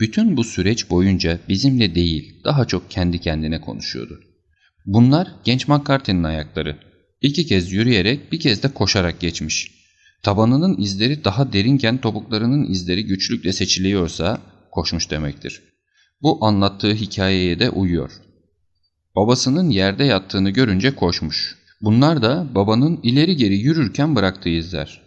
Bütün bu süreç boyunca bizimle değil, daha çok kendi kendine konuşuyordu. Bunlar genç McCarthy'nin ayakları. İki kez yürüyerek bir kez de koşarak geçmiş. Tabanının izleri daha derinken topuklarının izleri güçlükle seçiliyorsa koşmuş demektir. Bu anlattığı hikayeye de uyuyor. Babasının yerde yattığını görünce koşmuş. Bunlar da babanın ileri geri yürürken bıraktığı izler.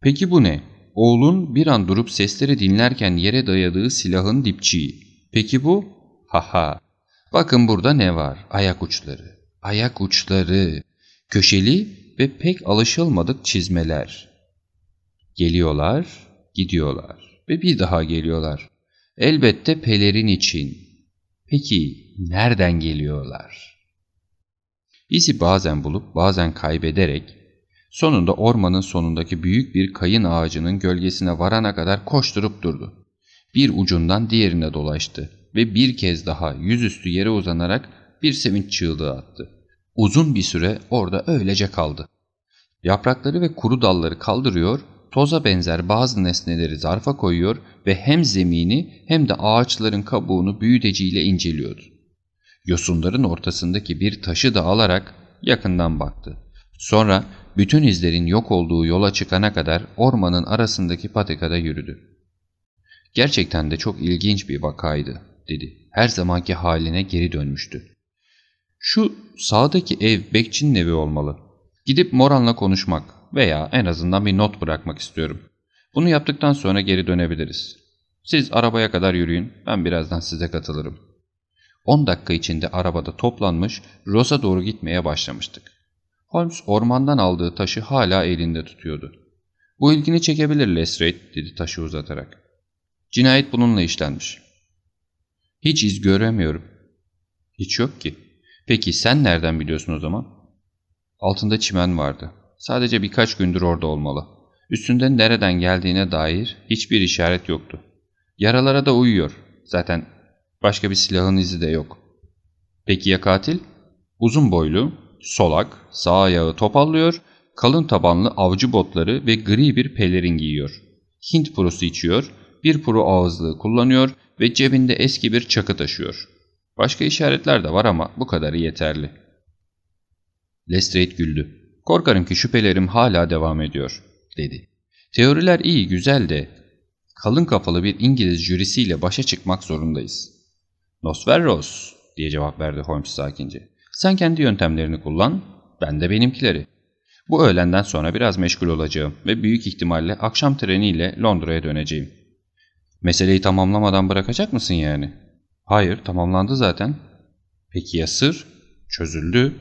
Peki bu ne? Oğlun bir an durup sesleri dinlerken yere dayadığı silahın dipçiği. Peki bu? Haha. Bakın burada ne var? Ayak uçları. Ayak uçları. Köşeli ve pek alışılmadık çizmeler. Geliyorlar, gidiyorlar ve bir daha geliyorlar. Elbette pelerin için. Peki nereden geliyorlar? İzi bazen bulup bazen kaybederek sonunda ormanın sonundaki büyük bir kayın ağacının gölgesine varana kadar koşturup durdu. Bir ucundan diğerine dolaştı ve bir kez daha yüzüstü yere uzanarak bir sevinç çığlığı attı. Uzun bir süre orada öylece kaldı. Yaprakları ve kuru dalları kaldırıyor, toza benzer bazı nesneleri zarfa koyuyor ve hem zemini hem de ağaçların kabuğunu büyüteciyle inceliyordu. Yosunların ortasındaki bir taşı da alarak yakından baktı. Sonra bütün izlerin yok olduğu yola çıkana kadar ormanın arasındaki patikada yürüdü. Gerçekten de çok ilginç bir vakaydı, dedi. Her zamanki haline geri dönmüştü. Şu sağdaki ev bekçinin evi olmalı. Gidip Moran'la konuşmak veya en azından bir not bırakmak istiyorum. Bunu yaptıktan sonra geri dönebiliriz. Siz arabaya kadar yürüyün, ben birazdan size katılırım. 10 dakika içinde arabada toplanmış, Ross'a doğru gitmeye başlamıştık. Holmes ormandan aldığı taşı hala elinde tutuyordu. Bu ilgini çekebilir Lestrade, dedi taşı uzatarak. Cinayet bununla işlenmiş. Hiç iz göremiyorum. Hiç yok ki. Peki sen nereden biliyorsun o zaman? Altında çimen vardı. Sadece birkaç gündür orada olmalı. Üstünde nereden geldiğine dair hiçbir işaret yoktu. Yaralara da uyuyor. Zaten başka bir silahın izi de yok. Peki ya katil? Uzun boylu, solak, sağ ayağı topallıyor, kalın tabanlı avcı botları ve gri bir pelerin giyiyor. Hint purusu içiyor, bir puru ağızlığı kullanıyor ve cebinde eski bir çakı taşıyor. Başka işaretler de var ama bu kadarı yeterli. Lestrade güldü. Korkarım ki şüphelerim hala devam ediyor, dedi. Teoriler iyi, güzel de kalın kafalı bir İngiliz jürisiyle başa çıkmak zorundayız. Nosferros, diye cevap verdi Holmes sakince. Sen kendi yöntemlerini kullan, ben de benimkileri. Bu öğlenden sonra biraz meşgul olacağım ve büyük ihtimalle akşam treniyle Londra'ya döneceğim. Meseleyi tamamlamadan bırakacak mısın yani? Hayır, tamamlandı zaten. Peki ya sır? Çözüldü.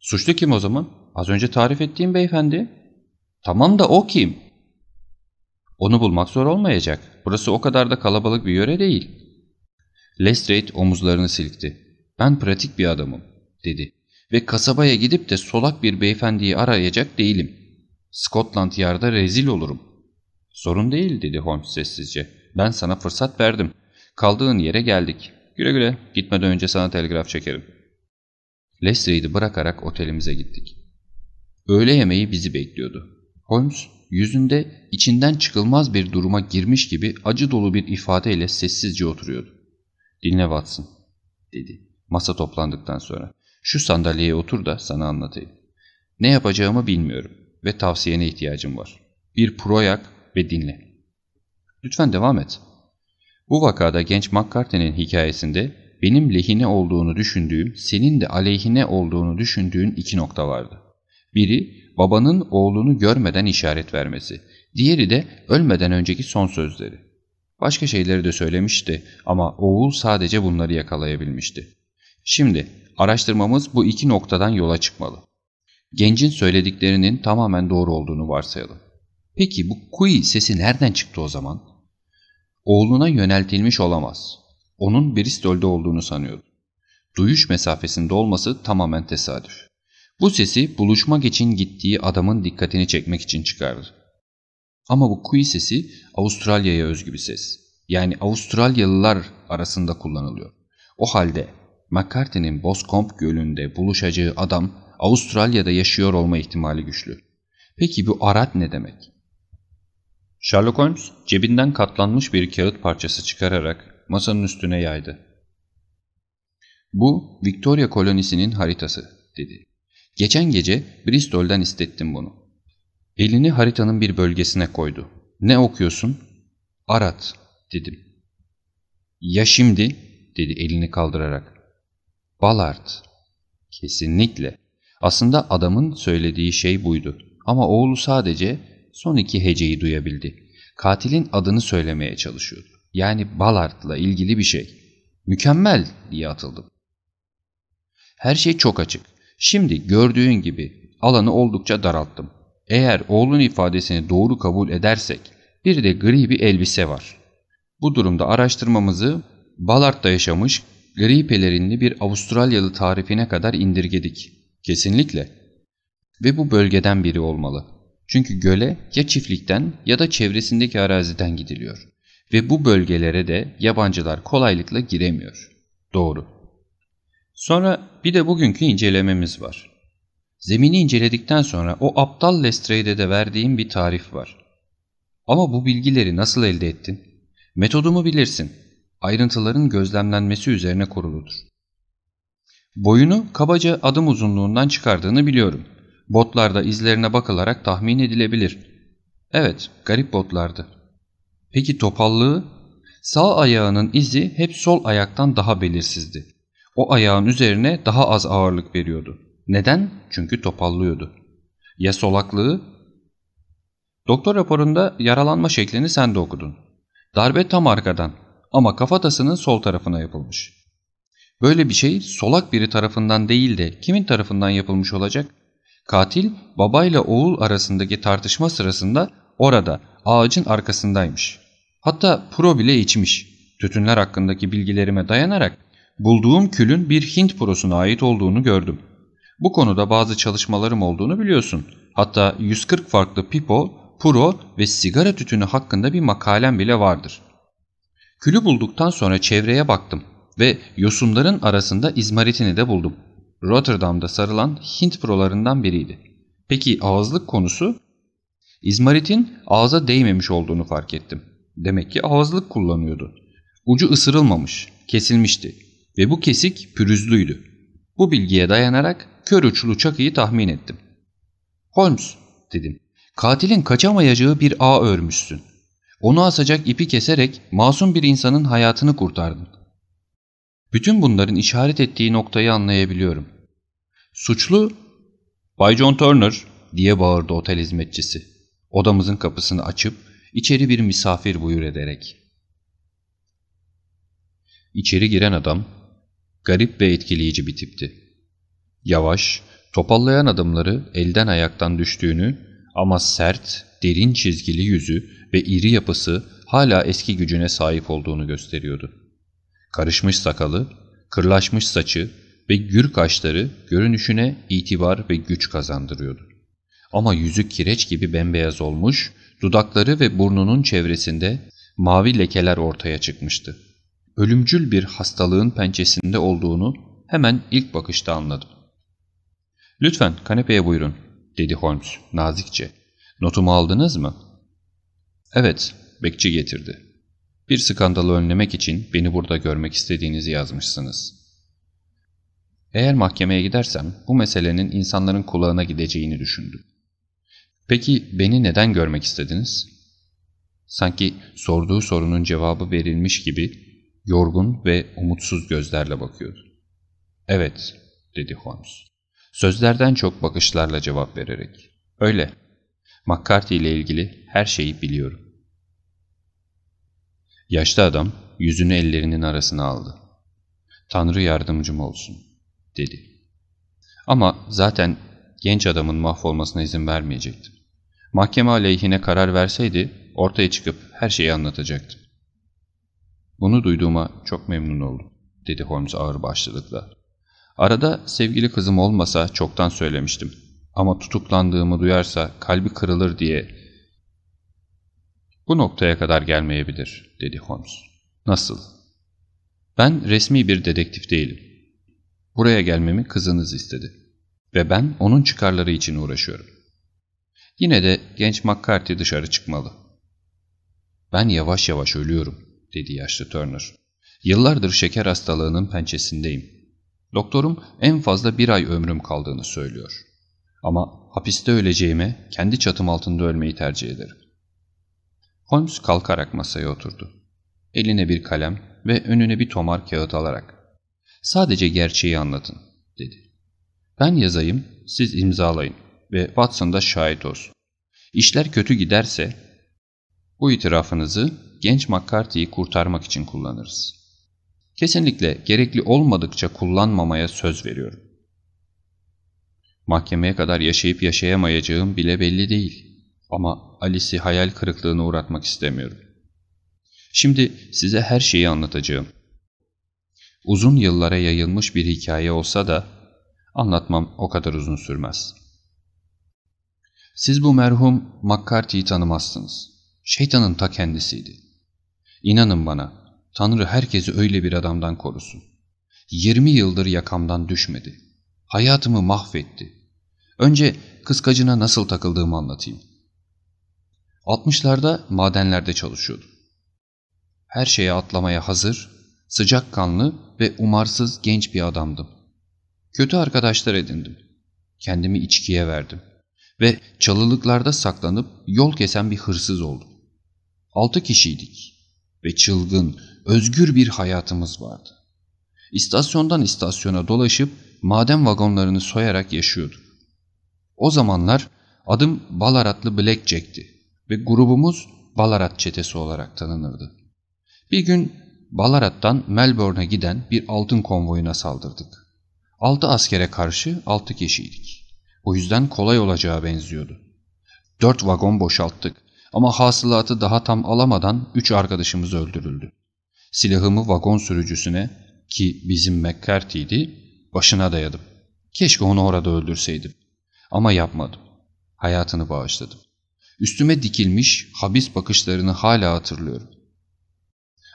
Suçlu kim o zaman? Az önce tarif ettiğim beyefendi. Tamam da o kim? Onu bulmak zor olmayacak. Burası o kadar da kalabalık bir yöre değil. Lestrade omuzlarını silkti. Ben pratik bir adamım, dedi. Ve kasabaya gidip de solak bir beyefendiyi arayacak değilim. Scotland Yard'a rezil olurum. Sorun değil, dedi Holmes sessizce. Ben sana fırsat verdim. Kaldığın yere geldik. Güle güle, gitmeden önce sana telgraf çekerim. Lestrade'i bırakarak otelimize gittik. Öğle yemeği bizi bekliyordu. Holmes yüzünde içinden çıkılmaz bir duruma girmiş gibi acı dolu bir ifadeyle sessizce oturuyordu. Dinle Watson, dedi masa toplandıktan sonra. Şu sandalyeye otur da sana anlatayım. Ne yapacağımı bilmiyorum ve tavsiyene ihtiyacım var. Bir proyak ve dinle. Lütfen devam et. Bu vakada genç McCarthy'nin hikayesinde benim lehine olduğunu düşündüğüm, senin de aleyhine olduğunu düşündüğün iki nokta vardı. Biri babanın oğlunu görmeden işaret vermesi, diğeri de ölmeden önceki son sözleri. Başka şeyleri de söylemişti ama oğul sadece bunları yakalayabilmişti. Şimdi araştırmamız bu iki noktadan yola çıkmalı. Gencin söylediklerinin tamamen doğru olduğunu varsayalım. Peki bu kui sesi nereden çıktı o zaman? Oğluna yöneltilmiş olamaz. Onun Bristol'de olduğunu sanıyordu. Duyuş mesafesinde olması tamamen tesadüf. Bu sesi buluşmak için gittiği adamın dikkatini çekmek için çıkardı. Ama bu kui sesi Avustralya'ya özgü bir ses. Yani Avustralyalılar arasında kullanılıyor. O halde McCarthy'nin Boscombe Gölü'nde buluşacağı adam Avustralya'da yaşıyor olma ihtimali güçlü. Peki bu arat ne demek? Sherlock Holmes cebinden katlanmış bir kağıt parçası çıkararak masanın üstüne yaydı. Bu Victoria kolonisinin haritası dedi. Geçen gece Bristol'den istettim bunu. Elini haritanın bir bölgesine koydu. Ne okuyorsun? Arat dedim. Ya şimdi dedi elini kaldırarak. Ballard. Kesinlikle. Aslında adamın söylediği şey buydu. Ama oğlu sadece son iki heceyi duyabildi. Katilin adını söylemeye çalışıyordu. Yani Ballard'la ilgili bir şey. Mükemmel diye atıldım. Her şey çok açık. Şimdi gördüğün gibi alanı oldukça daralttım. Eğer oğlun ifadesini doğru kabul edersek bir de gri bir elbise var. Bu durumda araştırmamızı Ballard'da yaşamış gri pelerinli bir Avustralyalı tarifine kadar indirgedik. Kesinlikle. Ve bu bölgeden biri olmalı. Çünkü göle ya çiftlikten ya da çevresindeki araziden gidiliyor. Ve bu bölgelere de yabancılar kolaylıkla giremiyor. Doğru. Sonra bir de bugünkü incelememiz var. Zemini inceledikten sonra o aptal Lestrade'e de verdiğim bir tarif var. Ama bu bilgileri nasıl elde ettin? Metodumu bilirsin. Ayrıntıların gözlemlenmesi üzerine kuruludur. Boyunu kabaca adım uzunluğundan çıkardığını biliyorum. Botlarda izlerine bakılarak tahmin edilebilir. Evet, garip botlardı. Peki topallığı? Sağ ayağının izi hep sol ayaktan daha belirsizdi. O ayağın üzerine daha az ağırlık veriyordu. Neden? Çünkü topallıyordu. Ya solaklığı? Doktor raporunda yaralanma şeklini sen de okudun. Darbe tam arkadan ama kafatasının sol tarafına yapılmış. Böyle bir şey solak biri tarafından değil de kimin tarafından yapılmış olacak? Katil babayla oğul arasındaki tartışma sırasında orada ağacın arkasındaymış. Hatta pro bile içmiş. Tütünler hakkındaki bilgilerime dayanarak bulduğum külün bir Hint prosuna ait olduğunu gördüm. Bu konuda bazı çalışmalarım olduğunu biliyorsun. Hatta 140 farklı pipo, puro ve sigara tütünü hakkında bir makalem bile vardır. Külü bulduktan sonra çevreye baktım ve yosunların arasında izmaritini de buldum. Rotterdam'da sarılan Hint prolarından biriydi. Peki ağızlık konusu? İzmaritin ağza değmemiş olduğunu fark ettim. Demek ki ağızlık kullanıyordu. Ucu ısırılmamış, kesilmişti ve bu kesik pürüzlüydü. Bu bilgiye dayanarak kör uçlu çakıyı tahmin ettim. Holmes dedim. Katilin kaçamayacağı bir ağ örmüşsün. Onu asacak ipi keserek masum bir insanın hayatını kurtardın. Bütün bunların işaret ettiği noktayı anlayabiliyorum. Suçlu, Bay John Turner diye bağırdı otel hizmetçisi. Odamızın kapısını açıp içeri bir misafir buyur ederek. İçeri giren adam garip ve etkileyici bir tipti. Yavaş, topallayan adımları elden ayaktan düştüğünü ama sert, derin çizgili yüzü ve iri yapısı hala eski gücüne sahip olduğunu gösteriyordu. Karışmış sakalı, kırlaşmış saçı ve gür kaşları görünüşüne itibar ve güç kazandırıyordu. Ama yüzü kireç gibi bembeyaz olmuş, dudakları ve burnunun çevresinde mavi lekeler ortaya çıkmıştı. Ölümcül bir hastalığın pençesinde olduğunu hemen ilk bakışta anladım. ''Lütfen kanepeye buyurun.'' dedi Holmes nazikçe. ''Notumu aldınız mı?'' ''Evet.'' bekçi getirdi. ''Bir skandalı önlemek için beni burada görmek istediğinizi yazmışsınız.'' Eğer mahkemeye gidersem bu meselenin insanların kulağına gideceğini düşündüm. Peki beni neden görmek istediniz? Sanki sorduğu sorunun cevabı verilmiş gibi Yorgun ve umutsuz gözlerle bakıyordu. Evet, dedi Holmes. Sözlerden çok bakışlarla cevap vererek. Öyle. McCarthy ile ilgili her şeyi biliyorum. Yaşlı adam yüzünü ellerinin arasına aldı. Tanrı yardımcım olsun, dedi. Ama zaten genç adamın mahvolmasına izin vermeyecektim. Mahkeme aleyhine karar verseydi ortaya çıkıp her şeyi anlatacaktı. Bunu duyduğuma çok memnun oldum, dedi Holmes ağır başlılıkla. Arada sevgili kızım olmasa çoktan söylemiştim. Ama tutuklandığımı duyarsa kalbi kırılır diye... Bu noktaya kadar gelmeyebilir, dedi Holmes. Nasıl? Ben resmi bir dedektif değilim. Buraya gelmemi kızınız istedi. Ve ben onun çıkarları için uğraşıyorum. Yine de genç McCarthy dışarı çıkmalı. Ben yavaş yavaş ölüyorum, dedi yaşlı Turner. Yıllardır şeker hastalığının pençesindeyim. Doktorum en fazla bir ay ömrüm kaldığını söylüyor. Ama hapiste öleceğime kendi çatım altında ölmeyi tercih ederim. Holmes kalkarak masaya oturdu. Eline bir kalem ve önüne bir tomar kağıt alarak. Sadece gerçeği anlatın, dedi. Ben yazayım, siz imzalayın ve Watson da şahit olsun. İşler kötü giderse bu itirafınızı genç McCarthy'yi kurtarmak için kullanırız. Kesinlikle gerekli olmadıkça kullanmamaya söz veriyorum. Mahkemeye kadar yaşayıp yaşayamayacağım bile belli değil. Ama Alice'i hayal kırıklığına uğratmak istemiyorum. Şimdi size her şeyi anlatacağım. Uzun yıllara yayılmış bir hikaye olsa da anlatmam o kadar uzun sürmez. Siz bu merhum McCarthy'yi tanımazsınız. Şeytanın ta kendisiydi. İnanın bana, Tanrı herkesi öyle bir adamdan korusun. 20 yıldır yakamdan düşmedi. Hayatımı mahvetti. Önce kıskacına nasıl takıldığımı anlatayım. 60'larda madenlerde çalışıyordum. Her şeye atlamaya hazır, sıcakkanlı ve umarsız genç bir adamdım. Kötü arkadaşlar edindim. Kendimi içkiye verdim. Ve çalılıklarda saklanıp yol kesen bir hırsız oldum. Altı kişiydik. Ve çılgın, özgür bir hayatımız vardı. İstasyondan istasyona dolaşıp maden vagonlarını soyarak yaşıyorduk. O zamanlar adım Balaratlı Blackjack'ti ve grubumuz Balarat çetesi olarak tanınırdı. Bir gün Balarat'tan Melbourne'a giden bir altın konvoyuna saldırdık. Altı askere karşı altı kişiydik. O yüzden kolay olacağı benziyordu. Dört vagon boşalttık ama hasılatı daha tam alamadan üç arkadaşımız öldürüldü. Silahımı vagon sürücüsüne ki bizim McCarthy'ydi başına dayadım. Keşke onu orada öldürseydim. Ama yapmadım. Hayatını bağışladım. Üstüme dikilmiş habis bakışlarını hala hatırlıyorum.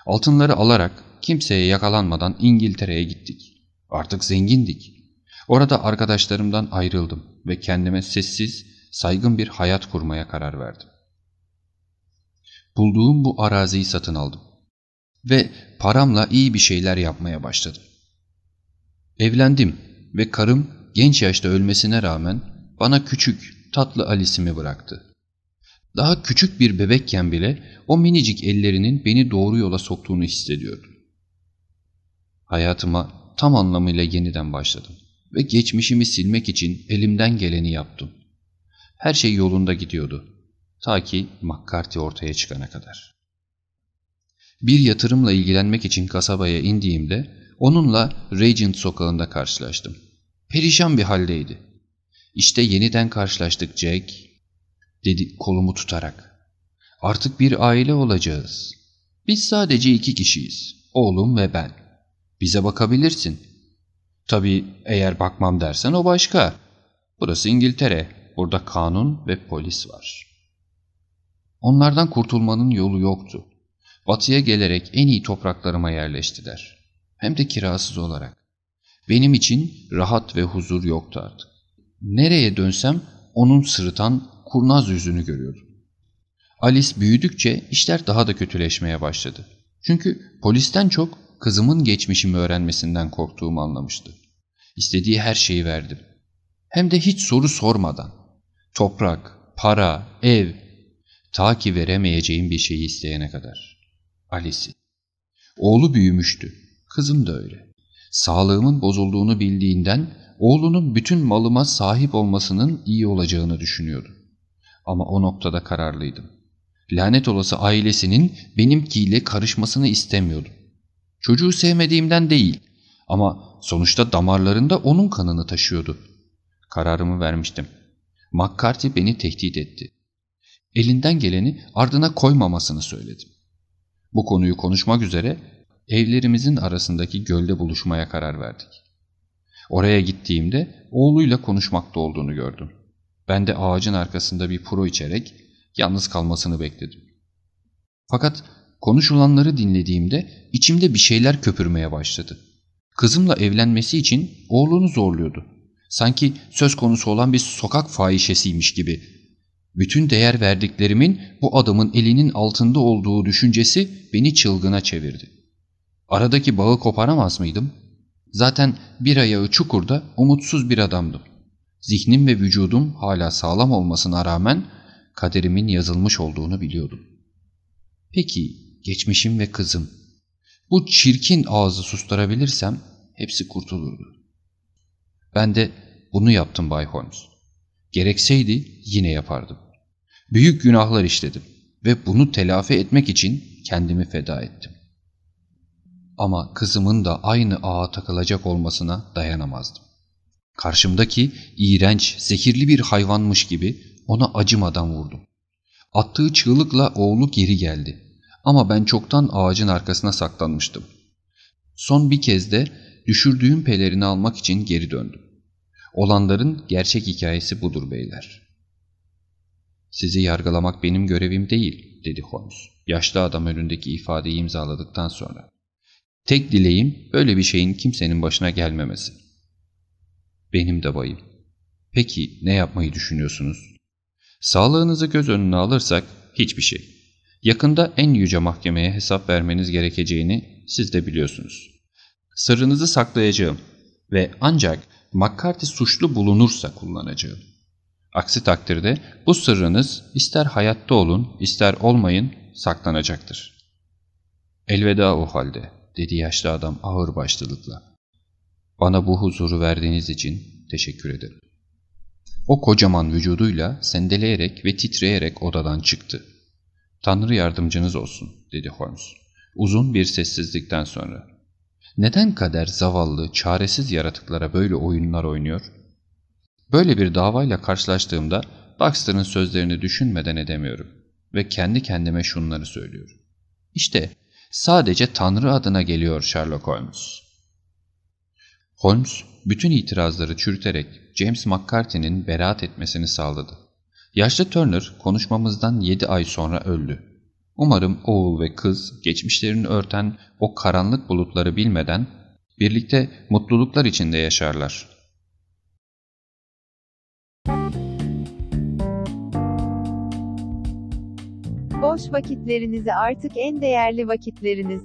Altınları alarak kimseye yakalanmadan İngiltere'ye gittik. Artık zengindik. Orada arkadaşlarımdan ayrıldım ve kendime sessiz, saygın bir hayat kurmaya karar verdim. Bulduğum bu araziyi satın aldım. Ve paramla iyi bir şeyler yapmaya başladım. Evlendim ve karım genç yaşta ölmesine rağmen bana küçük, tatlı Alice'imi bıraktı. Daha küçük bir bebekken bile o minicik ellerinin beni doğru yola soktuğunu hissediyordum. Hayatıma tam anlamıyla yeniden başladım ve geçmişimi silmek için elimden geleni yaptım. Her şey yolunda gidiyordu. Ta ki McCarthy ortaya çıkana kadar. Bir yatırımla ilgilenmek için kasabaya indiğimde onunla Regent sokağında karşılaştım. Perişan bir haldeydi. İşte yeniden karşılaştık Jack, dedi kolumu tutarak. Artık bir aile olacağız. Biz sadece iki kişiyiz. Oğlum ve ben. Bize bakabilirsin. Tabii eğer bakmam dersen o başka. Burası İngiltere. Burada kanun ve polis var. Onlardan kurtulmanın yolu yoktu. Batıya gelerek en iyi topraklarıma yerleştiler. Hem de kirasız olarak. Benim için rahat ve huzur yoktu artık. Nereye dönsem onun sırıtan kurnaz yüzünü görüyordum. Alice büyüdükçe işler daha da kötüleşmeye başladı. Çünkü polisten çok kızımın geçmişimi öğrenmesinden korktuğumu anlamıştı. İstediği her şeyi verdim. Hem de hiç soru sormadan. Toprak, para, ev, ta ki veremeyeceğim bir şeyi isteyene kadar. Alice'i. Oğlu büyümüştü. Kızım da öyle. Sağlığımın bozulduğunu bildiğinden oğlunun bütün malıma sahip olmasının iyi olacağını düşünüyordu. Ama o noktada kararlıydım. Lanet olası ailesinin benimkiyle karışmasını istemiyordum. Çocuğu sevmediğimden değil ama sonuçta damarlarında onun kanını taşıyordu. Kararımı vermiştim. McCarthy beni tehdit etti. Elinden geleni ardına koymamasını söyledim. Bu konuyu konuşmak üzere evlerimizin arasındaki gölde buluşmaya karar verdik. Oraya gittiğimde oğluyla konuşmakta olduğunu gördüm. Ben de ağacın arkasında bir puro içerek yalnız kalmasını bekledim. Fakat konuşulanları dinlediğimde içimde bir şeyler köpürmeye başladı. Kızımla evlenmesi için oğlunu zorluyordu. Sanki söz konusu olan bir sokak fahişesiymiş gibi. Bütün değer verdiklerimin bu adamın elinin altında olduğu düşüncesi beni çılgına çevirdi. Aradaki bağı koparamaz mıydım? Zaten bir ayağı çukurda umutsuz bir adamdım. Zihnim ve vücudum hala sağlam olmasına rağmen kaderimin yazılmış olduğunu biliyordum. Peki geçmişim ve kızım. Bu çirkin ağzı susturabilirsem hepsi kurtulurdu. Ben de bunu yaptım Bay Holmes. Gerekseydi yine yapardım. Büyük günahlar işledim ve bunu telafi etmek için kendimi feda ettim. Ama kızımın da aynı ağa takılacak olmasına dayanamazdım. Karşımdaki iğrenç, zehirli bir hayvanmış gibi ona acımadan vurdum. Attığı çığlıkla oğlu geri geldi. Ama ben çoktan ağacın arkasına saklanmıştım. Son bir kez de düşürdüğüm pelerini almak için geri döndüm. Olanların gerçek hikayesi budur beyler. Sizi yargılamak benim görevim değil, dedi Holmes. Yaşlı adam önündeki ifadeyi imzaladıktan sonra. Tek dileğim böyle bir şeyin kimsenin başına gelmemesi. Benim de bayım. Peki ne yapmayı düşünüyorsunuz? Sağlığınızı göz önüne alırsak hiçbir şey. Yakında en yüce mahkemeye hesap vermeniz gerekeceğini siz de biliyorsunuz. Sırrınızı saklayacağım ve ancak McCarthy suçlu bulunursa kullanacağım. Aksi takdirde bu sırrınız ister hayatta olun ister olmayın saklanacaktır. Elveda o halde dedi yaşlı adam ağır başlılıkla. Bana bu huzuru verdiğiniz için teşekkür ederim. O kocaman vücuduyla sendeleyerek ve titreyerek odadan çıktı. Tanrı yardımcınız olsun dedi Holmes. Uzun bir sessizlikten sonra. Neden kader zavallı, çaresiz yaratıklara böyle oyunlar oynuyor? Böyle bir davayla karşılaştığımda Baxter'ın sözlerini düşünmeden edemiyorum ve kendi kendime şunları söylüyorum. İşte sadece Tanrı adına geliyor Sherlock Holmes. Holmes bütün itirazları çürüterek James McCarthy'nin beraat etmesini sağladı. Yaşlı Turner konuşmamızdan 7 ay sonra öldü. Umarım oğul ve kız geçmişlerini örten o karanlık bulutları bilmeden birlikte mutluluklar içinde yaşarlar.
Boş vakitlerinizi artık en değerli vakitleriniz.